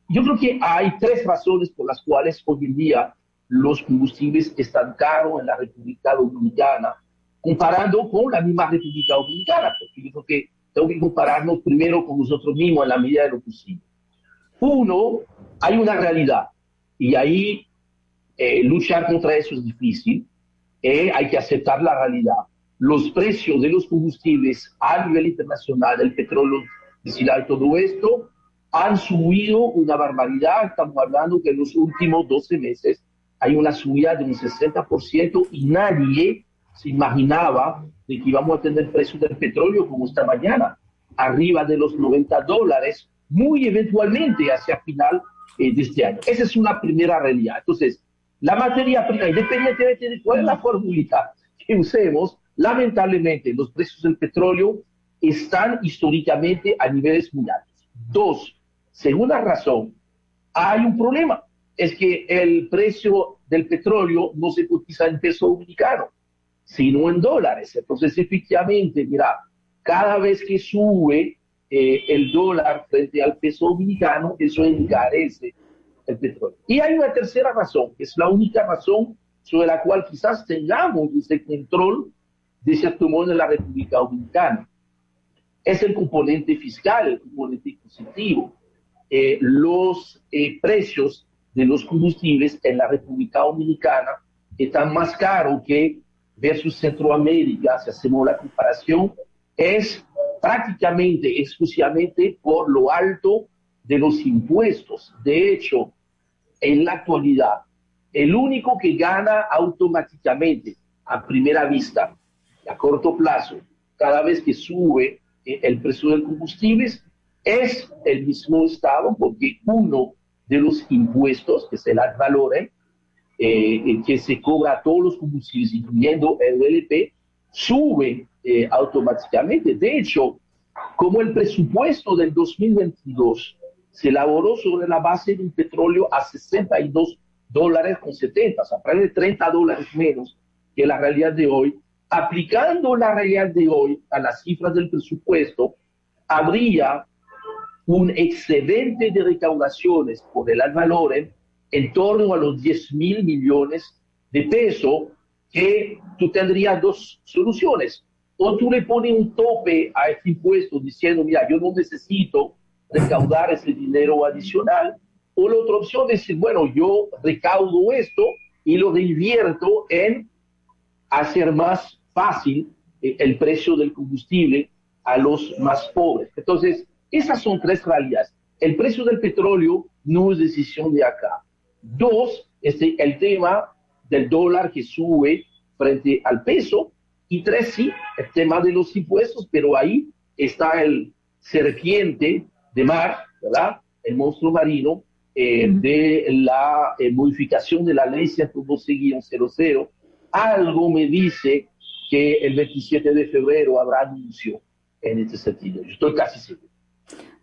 yo creo que hay tres razones por las cuales hoy en día los combustibles están caros en la República Dominicana, comparando con la misma República Dominicana, porque yo creo que tengo que compararnos primero con nosotros mismos en la medida de lo posible. Uno, hay una realidad y ahí eh, luchar contra eso es difícil, eh, hay que aceptar la realidad. Los precios de los combustibles a nivel internacional, del petróleo, y todo esto, han subido una barbaridad. Estamos hablando que en los últimos 12 meses hay una subida de un 60% y nadie se imaginaba de que íbamos a tener precios del petróleo como esta mañana, arriba de los 90 dólares, muy eventualmente hacia final eh, de este año. Esa es una primera realidad. Entonces, la materia prima, independientemente de cuál es la fórmula que usemos, lamentablemente los precios del petróleo están históricamente a niveles muy altos. Dos, Segunda razón, hay un problema, es que el precio del petróleo no se cotiza en peso dominicano, sino en dólares. Entonces, efectivamente, mira, cada vez que sube eh, el dólar frente al peso dominicano, eso encarece el petróleo. Y hay una tercera razón, que es la única razón sobre la cual quizás tengamos ese control de cierto modo en la República Dominicana. Es el componente fiscal, el componente impositivo. Eh, los eh, precios de los combustibles en la República Dominicana están más caros que versus Centroamérica, si hacemos la comparación, es prácticamente exclusivamente por lo alto de los impuestos. De hecho, en la actualidad, el único que gana automáticamente a primera vista, a corto plazo, cada vez que sube eh, el precio del combustible, es el mismo Estado, porque uno de los impuestos, que es el ad valorem, eh, que se cobra a todos los combustibles, incluyendo el LP, sube eh, automáticamente. De hecho, como el presupuesto del 2022 se elaboró sobre la base de un petróleo a 62 dólares con 70, o sea, de 30 dólares menos que la realidad de hoy, aplicando la realidad de hoy a las cifras del presupuesto, habría un excedente de recaudaciones por el ad valorem en torno a los 10 mil millones de pesos que tú tendrías dos soluciones. O tú le pones un tope a este impuesto diciendo, mira, yo no necesito recaudar ese dinero adicional. O la otra opción es decir, bueno, yo recaudo esto y lo reinvierto en hacer más fácil eh, el precio del combustible a los más pobres. Entonces, esas son tres realidades. El precio del petróleo no es decisión de acá. Dos, este, el tema del dólar que sube frente al peso. Y tres, sí, el tema de los impuestos, pero ahí está el serpiente de mar, ¿verdad? El monstruo marino eh, de la eh, modificación de la ley 112-00. Algo me dice que el 27 de febrero habrá anuncio en este sentido. Yo estoy casi seguro.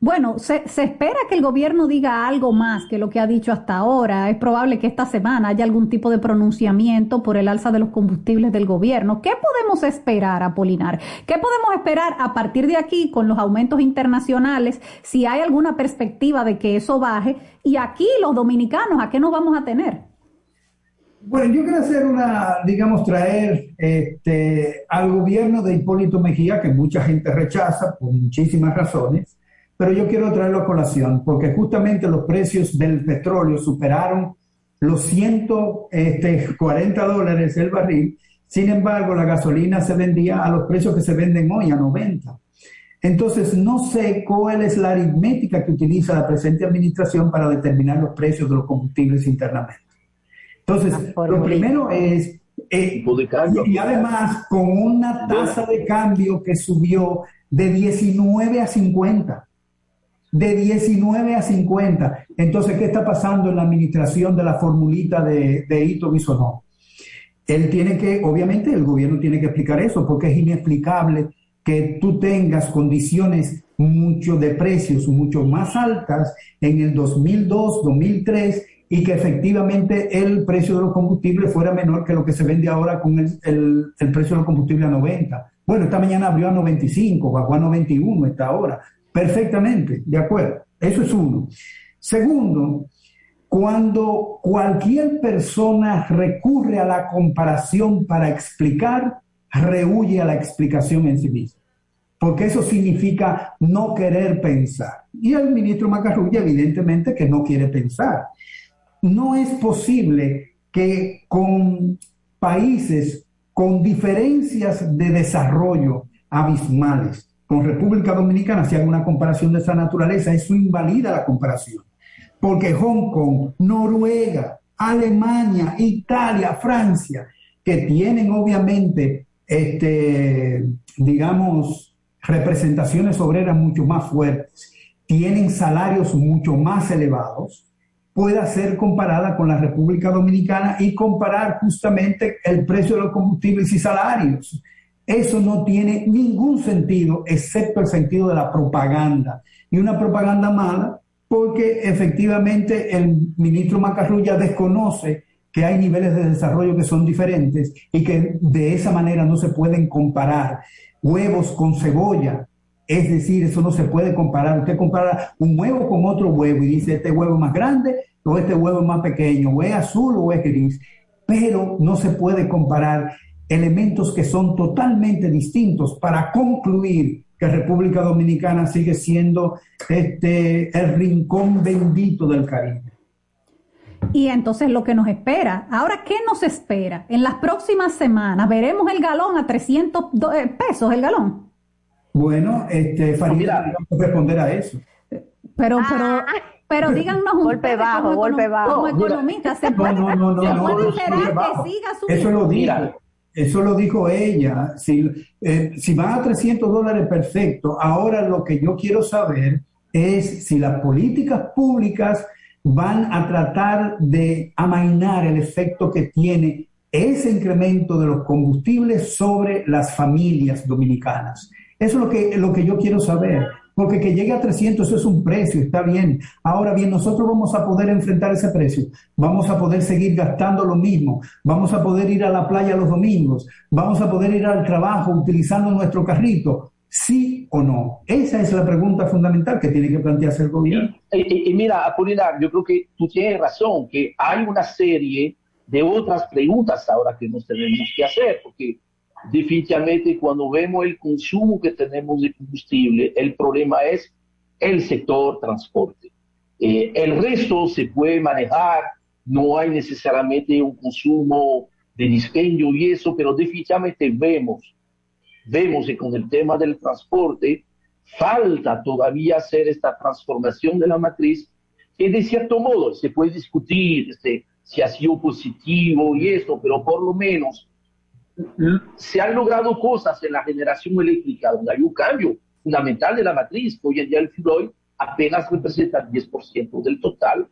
Bueno, se, espera que el gobierno diga algo más que lo que ha dicho hasta ahora. Es probable que esta semana haya algún tipo de pronunciamiento por el alza de los combustibles del gobierno. ¿Qué podemos esperar, Apolinar? ¿Qué podemos esperar a partir de aquí con los aumentos internacionales? Si hay alguna perspectiva de que eso baje. Y aquí los dominicanos, ¿a qué nos vamos a tener? Bueno, yo quiero hacer una, digamos, traer este, al gobierno de Hipólito Mejía, que mucha gente rechaza por muchísimas razones, pero yo quiero traerlo a colación porque justamente los precios del petróleo superaron los 140 este, dólares el barril, sin embargo la gasolina se vendía a los precios que se venden hoy, a 90. Entonces, no sé cuál es la aritmética que utiliza la presente administración para determinar los precios de los combustibles internamente. Entonces, lo primero es, eh, y además con una tasa de cambio que subió de 19 a 50 de 19 a 50. Entonces, ¿qué está pasando en la administración de la formulita de, de Ito Bisonó? Él tiene que, obviamente, el gobierno tiene que explicar eso, porque es inexplicable que tú tengas condiciones mucho de precios mucho más altas en el 2002, 2003 y que efectivamente el precio de los combustibles fuera menor que lo que se vende ahora con el, el, precio de los combustibles a 90. Bueno, esta mañana abrió a 95, bajó a 91 esta hora. Perfectamente, de acuerdo. Eso es uno. Segundo, cuando cualquier persona recurre a la comparación para explicar, rehuye a la explicación en sí misma. Porque eso significa no querer pensar. Y el ministro Macarrulla evidentemente que no quiere pensar. No es posible que con países con diferencias de desarrollo abismales, con República Dominicana, si hago una comparación de esa naturaleza, eso invalida la comparación. Porque Hong Kong, Noruega, Alemania, Italia, Francia, que tienen obviamente, este, digamos, representaciones obreras mucho más fuertes, tienen salarios mucho más elevados, pueda ser comparada con la República Dominicana y comparar justamente el precio de los combustibles y salarios. Eso no tiene ningún sentido excepto el sentido de la propaganda. Y una propaganda mala porque efectivamente el ministro Macarrulla desconoce que hay niveles de desarrollo que son diferentes y que de esa manera no se pueden comparar huevos con cebolla. Es decir, eso no se puede comparar. Usted compara un huevo con otro huevo y dice, este huevo es más grande o este huevo es más pequeño, o es azul o es gris. Pero no se puede comparar elementos que son totalmente distintos para concluir que República Dominicana sigue siendo este, el rincón bendito del Caribe. Y entonces lo que nos espera, ahora, ¿qué nos espera? En las próximas semanas, ¿veremos el galón a 300 eh, pesos el galón? Bueno, este, Farida, vamos a responder a eso. Pero, pero, pero díganos un golpe bajo, como, golpe bajo. Como economista, ¿se puede, no, no, no, se no, puede no, esperar no, que bajo. siga Eso lo dijo, eso lo dijo ella. Si, eh, si van a 300 dólares, perfecto. Ahora lo que yo quiero saber es si las políticas públicas van a tratar de amainar el efecto que tiene ese incremento de los combustibles sobre las familias dominicanas. Eso es lo que, lo que yo quiero saber. Porque que llegue a 300, eso es un precio, está bien. Ahora bien, nosotros vamos a poder enfrentar ese precio. Vamos a poder seguir gastando lo mismo. Vamos a poder ir a la playa los domingos. Vamos a poder ir al trabajo utilizando nuestro carrito. ¿Sí o no? Esa es la pregunta fundamental que tiene que plantearse el gobierno. Y, mira, Apolinar, yo creo que tú tienes razón, que hay una serie de otras preguntas ahora que nos tenemos que hacer, porque definitivamente cuando vemos el consumo que tenemos de combustible, el problema es el sector transporte. Eh, el resto se puede manejar, no hay necesariamente un consumo de dispendio y eso, pero definitivamente vemos, vemos que con el tema del transporte falta todavía hacer esta transformación de la matriz que de cierto modo se puede discutir este, si ha sido positivo y esto, pero por lo menos se han logrado cosas en la generación eléctrica donde hay un cambio fundamental de la matriz. Hoy en día el oil apenas representa 10% del total.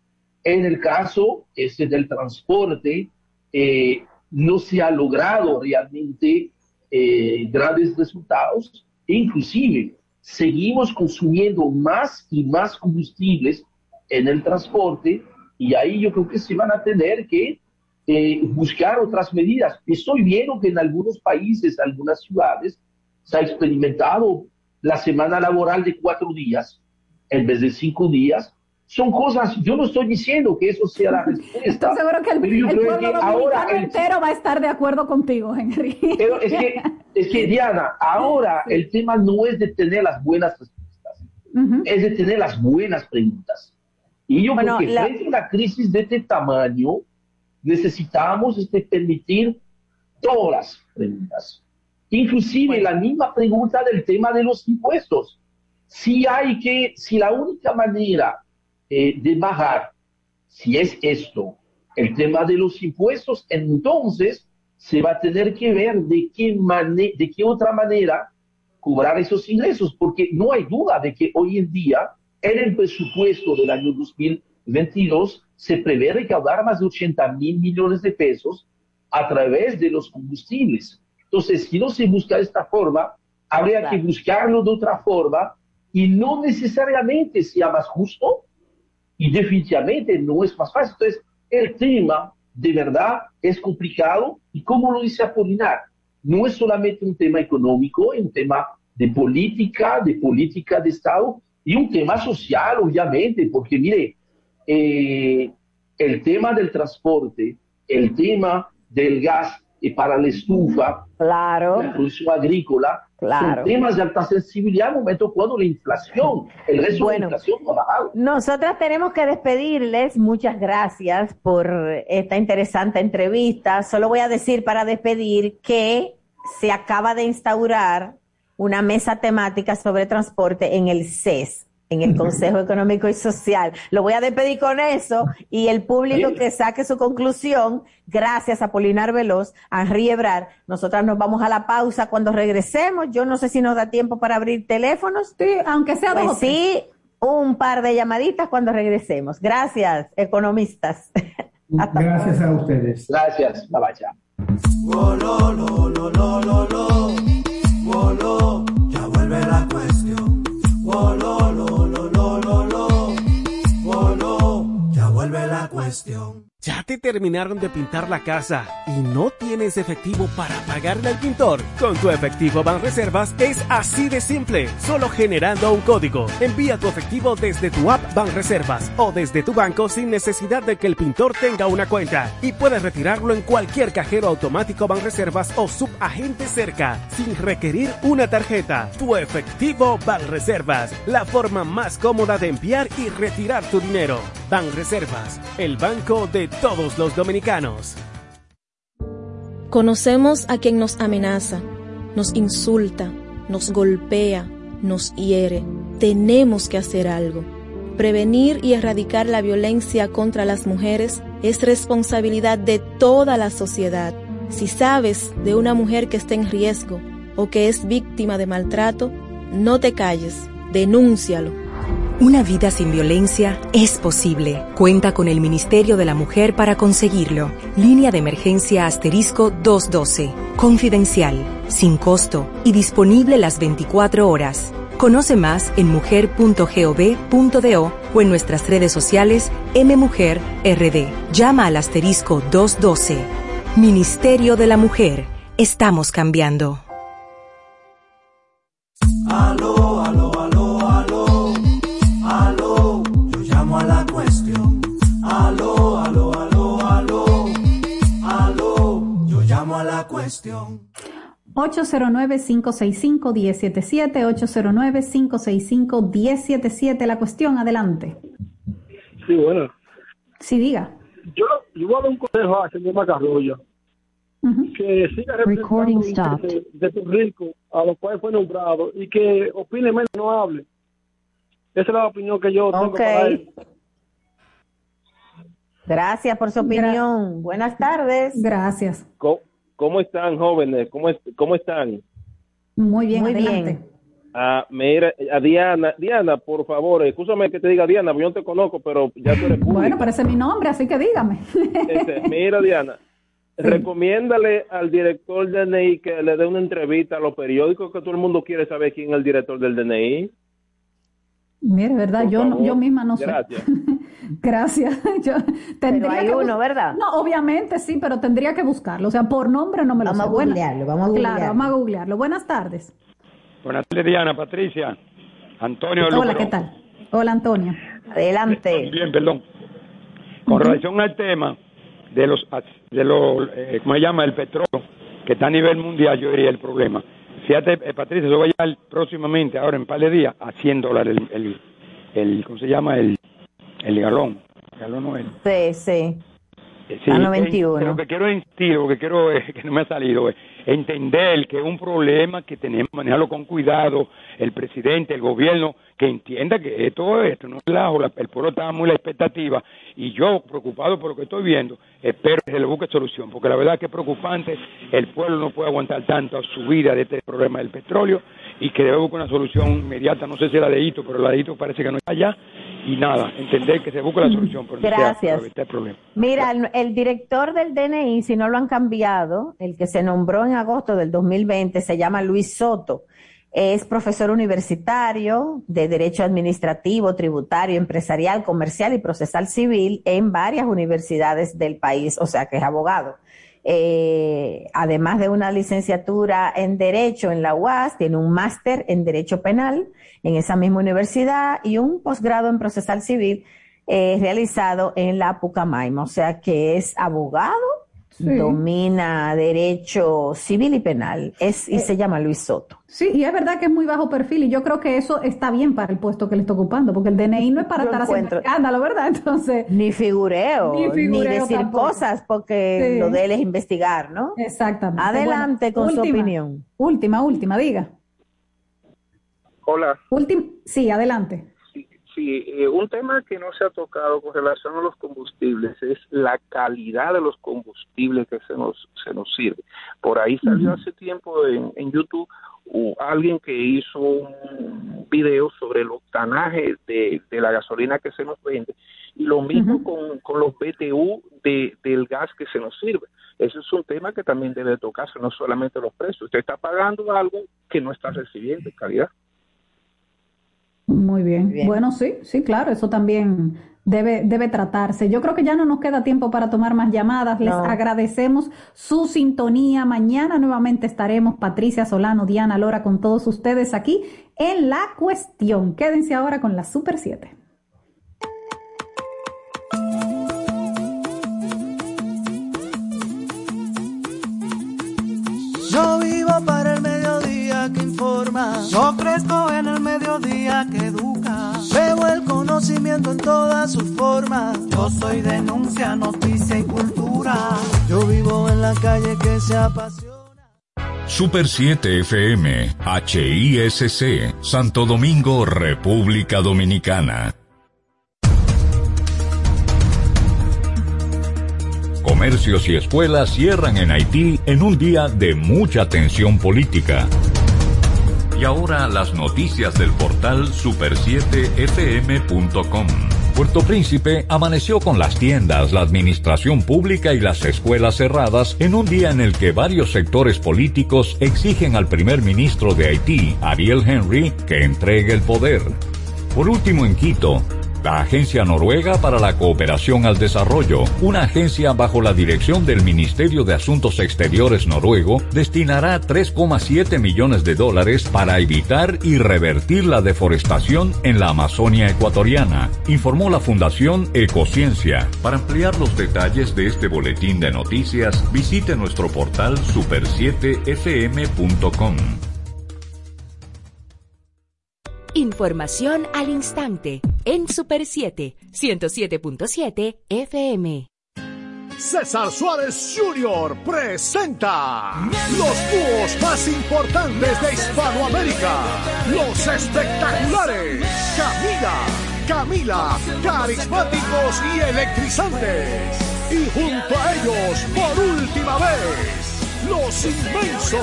En el caso este del transporte, eh, no se ha logrado realmente eh, grandes resultados inclusive seguimos consumiendo más y más combustibles en el transporte y ahí yo creo que se van a tener que eh, buscar otras medidas. Estoy viendo que en algunos países, algunas ciudades, se ha experimentado la semana laboral de cuatro días en vez de cinco días. Son cosas, yo no estoy diciendo que eso sea la [LAUGHS] respuesta. Estoy seguro que el, el pueblo que ahora el- entero va a estar de acuerdo contigo, Henry. pero es que, es que, Diana, ahora [LAUGHS] el tema no es de tener las buenas respuestas, es de tener las buenas preguntas. Y yo Bueno, creo que la- frente a una crisis de este tamaño, necesitamos este, permitir todas las preguntas. Inclusive la misma pregunta del tema de los impuestos. Si hay que, si la única manera eh, de bajar, si es esto, el tema de los impuestos, entonces se va a tener que ver de qué, mane- de qué otra manera cobrar esos ingresos, porque no hay duda de que hoy en día en el presupuesto del año 2022 se prevé recaudar más de 80 mil millones de pesos a través de los combustibles. Entonces, si no se busca de esta forma, habría que buscarlo de otra forma y no necesariamente sea más justo y definitivamente no es más fácil. Entonces, el tema de verdad es complicado y como lo dice Apolinar, no es solamente un tema económico, es un tema de política, de política de Estado y un tema social, obviamente, porque mire, eh, el tema del transporte, el tema del gas eh, para la estufa, claro. la producción agrícola, Claro. son temas de alta sensibilidad en un momento cuando la inflación, el resto Bueno. de la inflación no ha bajado. Nosotras tenemos que despedirles. Muchas gracias por esta interesante entrevista. Solo voy a decir para despedir que se acaba de instaurar una mesa temática sobre transporte en el CES, en el Consejo Económico y Social. Lo voy a despedir con eso y el público que saque su conclusión, gracias a Polinar Veloz, a Henry Ebrard. Nosotras nos vamos a la pausa cuando regresemos. Yo no sé si nos da tiempo para abrir teléfonos. Sí, aunque sea dos Pues tres. sí, un par de llamaditas cuando regresemos. Gracias, economistas. [LAUGHS] Gracias a ustedes. Gracias, bye bye. chao. Wolo, ya vuelve la cuestión. Wolo, miracle terminaron de pintar la casa y no tienes efectivo para pagarle al pintor? Con tu efectivo Banreservas es así de simple, solo generando un código. Envía tu efectivo desde tu app Banreservas o desde tu banco sin necesidad de que el pintor tenga una cuenta y puedes retirarlo en cualquier cajero automático Banreservas o subagente cerca sin requerir una tarjeta. Tu efectivo Banreservas, la forma más cómoda de enviar y retirar tu dinero. Banreservas, el banco de todos los dominicanos. Conocemos a quien nos amenaza, nos insulta, nos golpea, nos hiere. Tenemos que hacer algo. Prevenir y erradicar la violencia contra las mujeres es responsabilidad de toda la sociedad. Si sabes de una mujer que está en riesgo o que es víctima de maltrato, no te calles, denúncialo. Una vida sin violencia es posible. Cuenta con el Ministerio de la Mujer para conseguirlo. Línea de emergencia asterisco 212. Confidencial, sin costo y disponible las 24 horas. Conoce más en mujer.gov.do o en nuestras redes sociales mmujerrd. Llama al asterisco 212. Ministerio de la Mujer. Estamos cambiando. Cuestión. 809-565-1077, 809-565-1077. La cuestión, adelante. Sí, bueno. Sí, diga. Yo, yo voy a dar un consejo a señor Macarroyo. Que siga representando los intereses de Puerto Rico, a los cuales fue nombrado, y que opine menos, no hable. Esa es la opinión que yo tengo Ok. para él. Gracias por su opinión. Buenas tardes. Gracias. ¿Cómo, cómo están, jóvenes? ¿Cómo, es- cómo están? Muy bien, Muy adelante. Ah, mira, a Diana, Diana, por favor, escúchame que te diga Diana, yo no te conozco, pero ya tú eres pública. Bueno, parece mi nombre, así que dígame. Este, mira, Diana, [LAUGHS] recomiéndale al director del DNI que le dé una entrevista a los periódicos que todo el mundo quiere saber quién es el director del DNI. Mire, ¿verdad? Yo, no- favor. yo misma no sé. Gracias. [LAUGHS] Gracias. [LAUGHS] Yo tendría hay que uno, ¿verdad? No, obviamente sí, pero tendría que buscarlo. O sea, por nombre no me lo Vamos sé. a googlearlo, vamos a Claro, googlearlo. vamos a googlearlo. Buenas tardes. Buenas tardes, Diana, Patricia, Antonio. Hola. ¿qué tal? Hola, Antonio. Adelante. Bien, perdón. Con relación al tema de los, de los eh, ¿cómo se llama? El petróleo, que está a nivel mundial, yo diría el problema. Fíjate, eh, Patricia, eso va a llegar próximamente, ahora en un par de días, a 100 dólares el, el, el ¿cómo se llama? El, el galón. Galón no es. Sí, sí. Eh, Sí, A en- 91. Lo que quiero insistir, lo que quiero eh, [LAUGHS] que no me ha salido es entender que es un problema que tenemos que manejarlo con cuidado, el presidente, el gobierno, que entienda que esto, esto no es relajo, la- el pueblo está muy la expectativa y yo preocupado por lo que estoy viendo, espero que se le busque solución, porque la verdad que es preocupante, el pueblo no puede aguantar tanto a subida de este problema del petróleo y que debe buscar una solución inmediata, no sé si la de Hito, pero la de Hito parece que no está allá y nada, entender que se busque la solución, pero no sea el problema. Mira, el, el director del DNI, si no lo han cambiado, el que se nombró en agosto del 2020, se llama Luis Soto. Es profesor universitario de Derecho Administrativo, Tributario, Empresarial, Comercial y Procesal Civil en varias universidades del país, o sea que es abogado. Eh, además de una licenciatura en Derecho en la UAS, tiene un máster en Derecho Penal en esa misma universidad y un posgrado en Procesal Civil eh, realizado en la Pucamaima, o sea que es abogado, Sí. domina derecho civil y penal, es y Eh, se llama Luis Soto. Sí, y es verdad que es muy bajo perfil y yo creo que eso está bien para el puesto que le está ocupando, porque el DNI no es para Yo estar haciendo escándalo, ¿verdad? [LAUGHS] Entonces... Ni figureo, Ni decir tampoco. cosas, porque Sí. lo de él es investigar, ¿no? Exactamente. Adelante Bueno, con su última, opinión. Última, última, diga. Hola. Última, sí, adelante. Sí, eh, un tema que no se ha tocado con relación a los combustibles es la calidad de los combustibles que se nos se nos sirve. Por ahí salió hace tiempo en, en YouTube uh, alguien que hizo un video sobre el octanaje de, de la gasolina que se nos vende y lo mismo con, con los BTU de, del gas que se nos sirve. Eso es un tema que también debe tocarse, no solamente los precios. Usted está pagando algo que no está recibiendo en calidad. Muy bien. Bueno, sí, sí, claro, eso también debe, debe tratarse. Yo creo que ya no nos queda tiempo para tomar más llamadas. Les agradecemos su sintonía. Mañana nuevamente estaremos Patricia Solano, Diana Lora, con todos ustedes aquí en La Cuestión. Quédense ahora con la Super 7. Yo vivo para el mediodía que informa. Yo crezco en el mediodía en todas sus formas. Yo soy denuncia, noticia y cultura. Yo vivo en la calle que se apasiona. Super 7 FM, HISC, Santo Domingo, República Dominicana. Comercios y escuelas cierran en Haití en un día de mucha tensión política. Y ahora las noticias del portal super7fm.com. Puerto Príncipe amaneció con las tiendas, la administración pública y las escuelas cerradas en un día en el que varios sectores políticos exigen al primer ministro de Haití, Ariel Henry, que entregue el poder. Por último, en Quito, la Agencia Noruega para la Cooperación al Desarrollo, una agencia bajo la dirección del Ministerio de Asuntos Exteriores noruego, destinará 3,7 millones de dólares para evitar y revertir la deforestación en la Amazonia ecuatoriana, informó la Fundación Ecociencia. Para ampliar los detalles de este boletín de noticias, visite nuestro portal super7fm.com. Información al instante en Super 7, 107.7 FM. César Suárez Jr. presenta los dúos más importantes de Hispanoamérica, los espectaculares Camila, Camila, carismáticos y electrizantes. Y junto a ellos, por última vez, inmensos,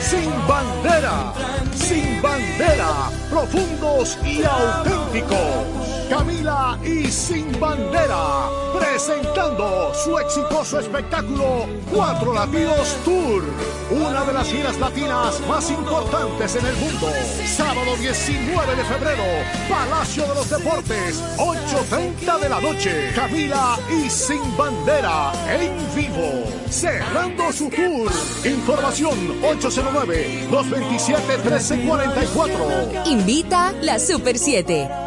sin bandera, sin bandera, profundos y auténticos. Camila y Sin Bandera, presentando su exitoso espectáculo Cuatro Latidos Tour, una de las giras latinas más importantes en el mundo. Sábado 19 de febrero, Palacio de los Deportes, 8.30 de la noche. Camila y Sin Bandera en vivo, cerrando su tour. Información 809-227-1344. Invita la Super 7.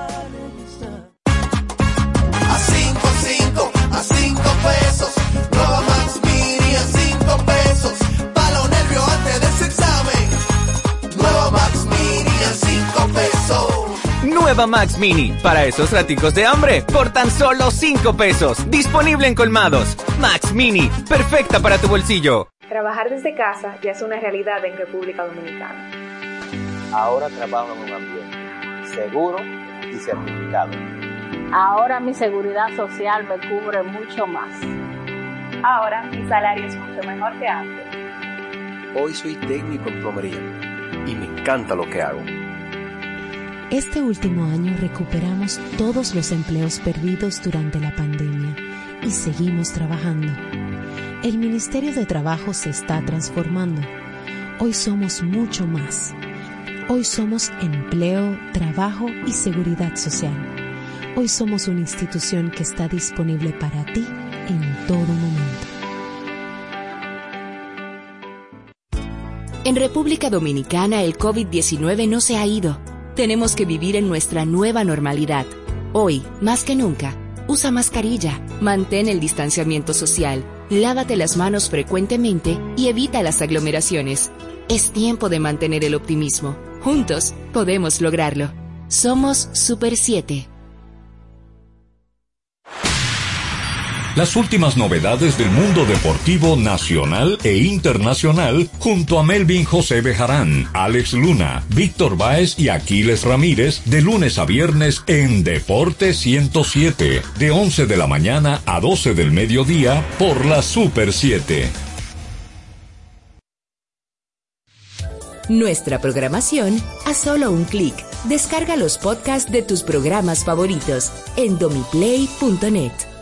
Nueva Max Mini, para esos raticos de hambre, por tan solo 5 pesos. Disponible en colmados. Max Mini, perfecta para tu bolsillo. Trabajar desde casa ya es una realidad en República Dominicana. Ahora trabajo en un ambiente seguro y certificado. Ahora mi seguridad social me cubre mucho más. Ahora mi salario es mucho mejor que antes. Hoy soy técnico en plomería y me encanta lo que hago. Este último año recuperamos todos los empleos perdidos durante la pandemia y seguimos trabajando. El Ministerio de Trabajo se está transformando. Hoy somos mucho más. Hoy somos empleo, trabajo y seguridad social. Hoy somos una institución que está disponible para ti en todo momento. En República Dominicana el COVID-19 no se ha ido. Tenemos que vivir en nuestra nueva normalidad. Hoy, más que nunca, usa mascarilla, mantén el distanciamiento social, lávate las manos frecuentemente y evita las aglomeraciones. Es tiempo de mantener el optimismo. Juntos podemos lograrlo. Somos Super 7. Las últimas novedades del mundo deportivo nacional e internacional junto a Melvin José Bejarán, Alex Luna, Víctor Báez y Aquiles Ramírez de lunes a viernes en Deporte 107, de 11 de la mañana a 12 del mediodía por la Super 7. Nuestra programación a solo un clic. Descarga los podcasts de tus programas favoritos en domiplay.net.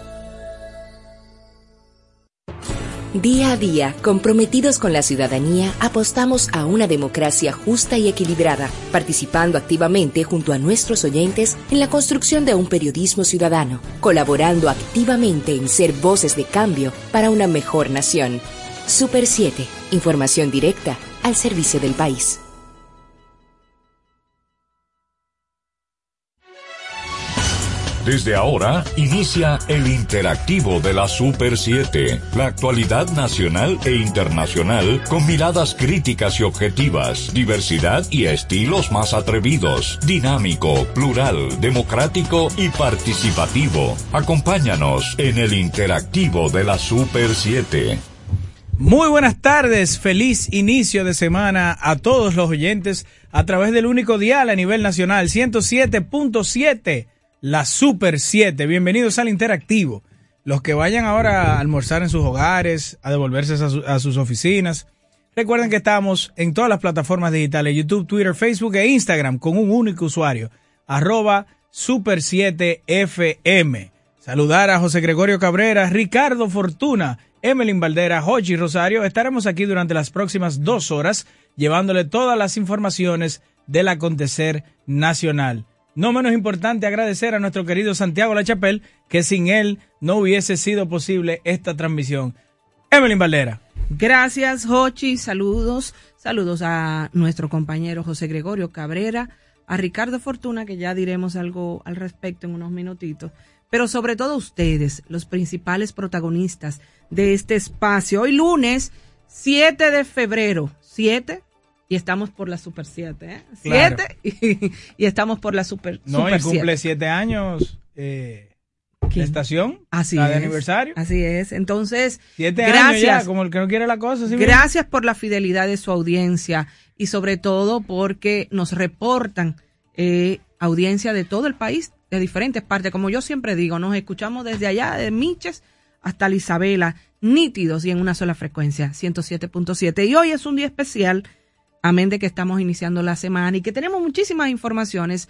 Día a día, comprometidos con la ciudadanía, apostamos a una democracia justa y equilibrada, participando activamente junto a nuestros oyentes en la construcción de un periodismo ciudadano, colaborando activamente en ser voces de cambio para una mejor nación. Super 7, información directa al servicio del país. Desde ahora inicia el interactivo de la Super 7, la actualidad nacional e internacional con miradas críticas y objetivas, diversidad y estilos más atrevidos, dinámico, plural, democrático y participativo. Acompáñanos en el interactivo de la Super 7. Muy buenas tardes, feliz inicio de semana a todos los oyentes a través del único dial a nivel nacional 107.7 la Super 7. Bienvenidos al Interactivo. Los que vayan ahora a almorzar en sus hogares, a devolverse a, sus oficinas, recuerden que estamos en todas las plataformas digitales, YouTube, Twitter, Facebook e Instagram, con un único usuario, arroba Super 7 FM. Saludar a José Gregorio Cabrera, Ricardo Fortuna, Emelín Valdera, Jochi Rosario. Estaremos aquí durante las próximas dos horas llevándole todas las informaciones del acontecer nacional. No menos importante agradecer a nuestro querido Santiago Lachapel, que sin él no hubiese sido posible esta transmisión. Evelyn Valera. Gracias, Jochi. Saludos. Saludos a nuestro compañero José Gregorio Cabrera, a Ricardo Fortuna, que ya diremos algo al respecto en unos minutitos, pero sobre todo ustedes, los principales protagonistas de este espacio. Hoy lunes 7 de febrero, 7 y estamos por la Super 7, ¿eh? 7 y, estamos por la Super, no, y cumple 7 años eh, la estación. Así es. de aniversario. Así es. Entonces, siete gracias, años ya, como el que no quiere la cosa. gracias por la fidelidad de su audiencia y sobre todo porque nos reportan eh, audiencia de todo el país, de diferentes partes. Como yo siempre digo, nos escuchamos desde allá, de Miches hasta la Isabela, nítidos y en una sola frecuencia, 107.7. Y hoy es un día especial amén de que estamos iniciando la semana y que tenemos muchísimas informaciones,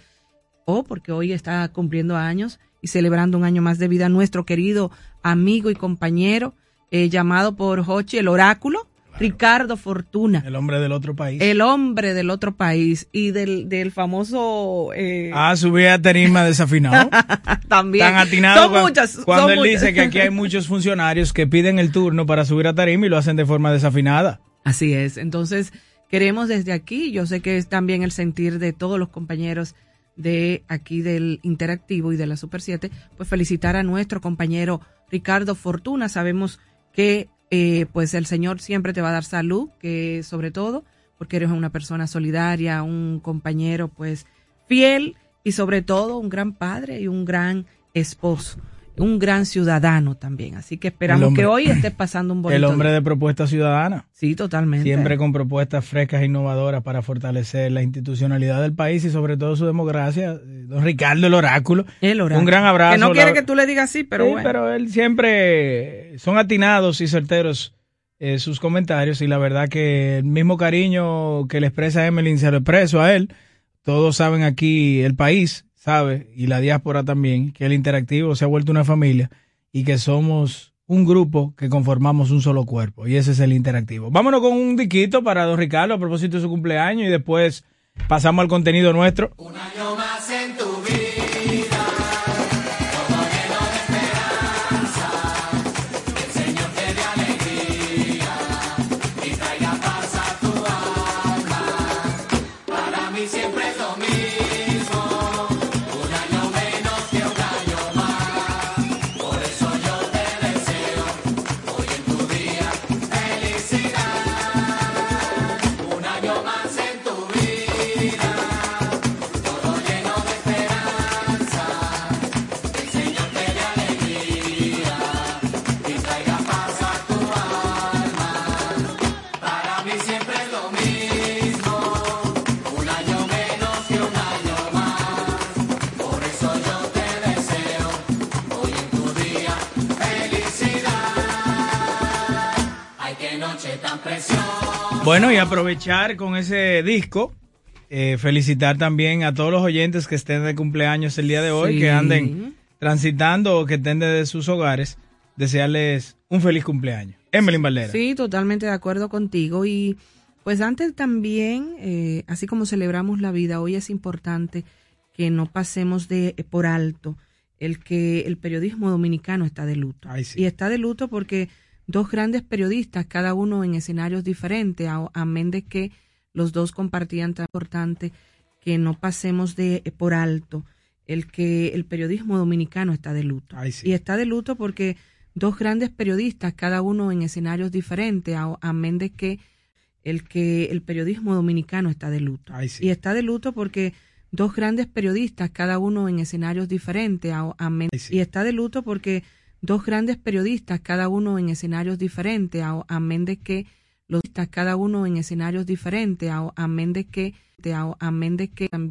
o porque hoy está cumpliendo años y celebrando un año más de vida nuestro querido amigo y compañero, eh, llamado por Hochi el oráculo, Ricardo Fortuna. El hombre del otro país. El hombre del otro país y del, del famoso... Eh... Ah, subía a tarima desafinado. [LAUGHS] También. Tan atinado son muchas. Cuando él dice que aquí hay muchos funcionarios que piden el turno para subir a tarima y lo hacen de forma desafinada. Así es. Entonces, Queremos desde aquí, yo sé que es también el sentir de todos los compañeros de aquí del Interactivo y de la Super 7, pues felicitar a nuestro compañero Ricardo Fortuna. Sabemos que eh, pues el Señor siempre te va a dar salud, que sobre todo porque eres una persona solidaria, un compañero pues fiel y sobre todo un gran padre y un gran esposo un gran ciudadano también. Así que esperamos que hoy esté pasando un bonito El hombre de propuesta ciudadana. Sí, totalmente. Siempre con propuestas frescas e innovadoras para fortalecer la institucionalidad del país y sobre todo su democracia. Don Ricardo, el oráculo. El oráculo. Un gran abrazo. Que no quiere que tú le digas así, pero sí, bueno. pero él siempre son atinados y certeros eh, sus comentarios y la verdad que el mismo cariño que le expresa a Emeline se lo expreso a él. Todos saben aquí el país sabe, y la diáspora también, que el interactivo se ha vuelto una familia y que somos un grupo que conformamos un solo cuerpo. Y ese es el interactivo. Vámonos con un diquito para don Ricardo a propósito de su cumpleaños y después pasamos al contenido nuestro. Bueno, y aprovechar con ese disco, eh, felicitar también a todos los oyentes que estén de cumpleaños el día de hoy, que anden transitando o que estén desde sus hogares, desearles un feliz cumpleaños. Emily Valera. Sí, totalmente de acuerdo contigo. Y pues antes también, eh, así como celebramos la vida, hoy es importante que no pasemos de eh, por alto el que el periodismo dominicano está de luto. Y está de luto porque dos grandes periodistas, cada uno en escenarios diferentes, amén de que los dos compartían tan importante que no pasemos de eh, por alto el que el periodismo dominicano está de luto. Y está de luto porque dos grandes periodistas, cada uno en escenarios diferentes, amén de que el que el periodismo dominicano está de luto. Y está de luto porque dos grandes periodistas, cada uno en escenarios diferentes, amén. Y está de luto porque dos grandes periodistas, cada uno en escenarios diferentes, amén de que los cada uno en escenarios diferentes, amén de que, amén de que también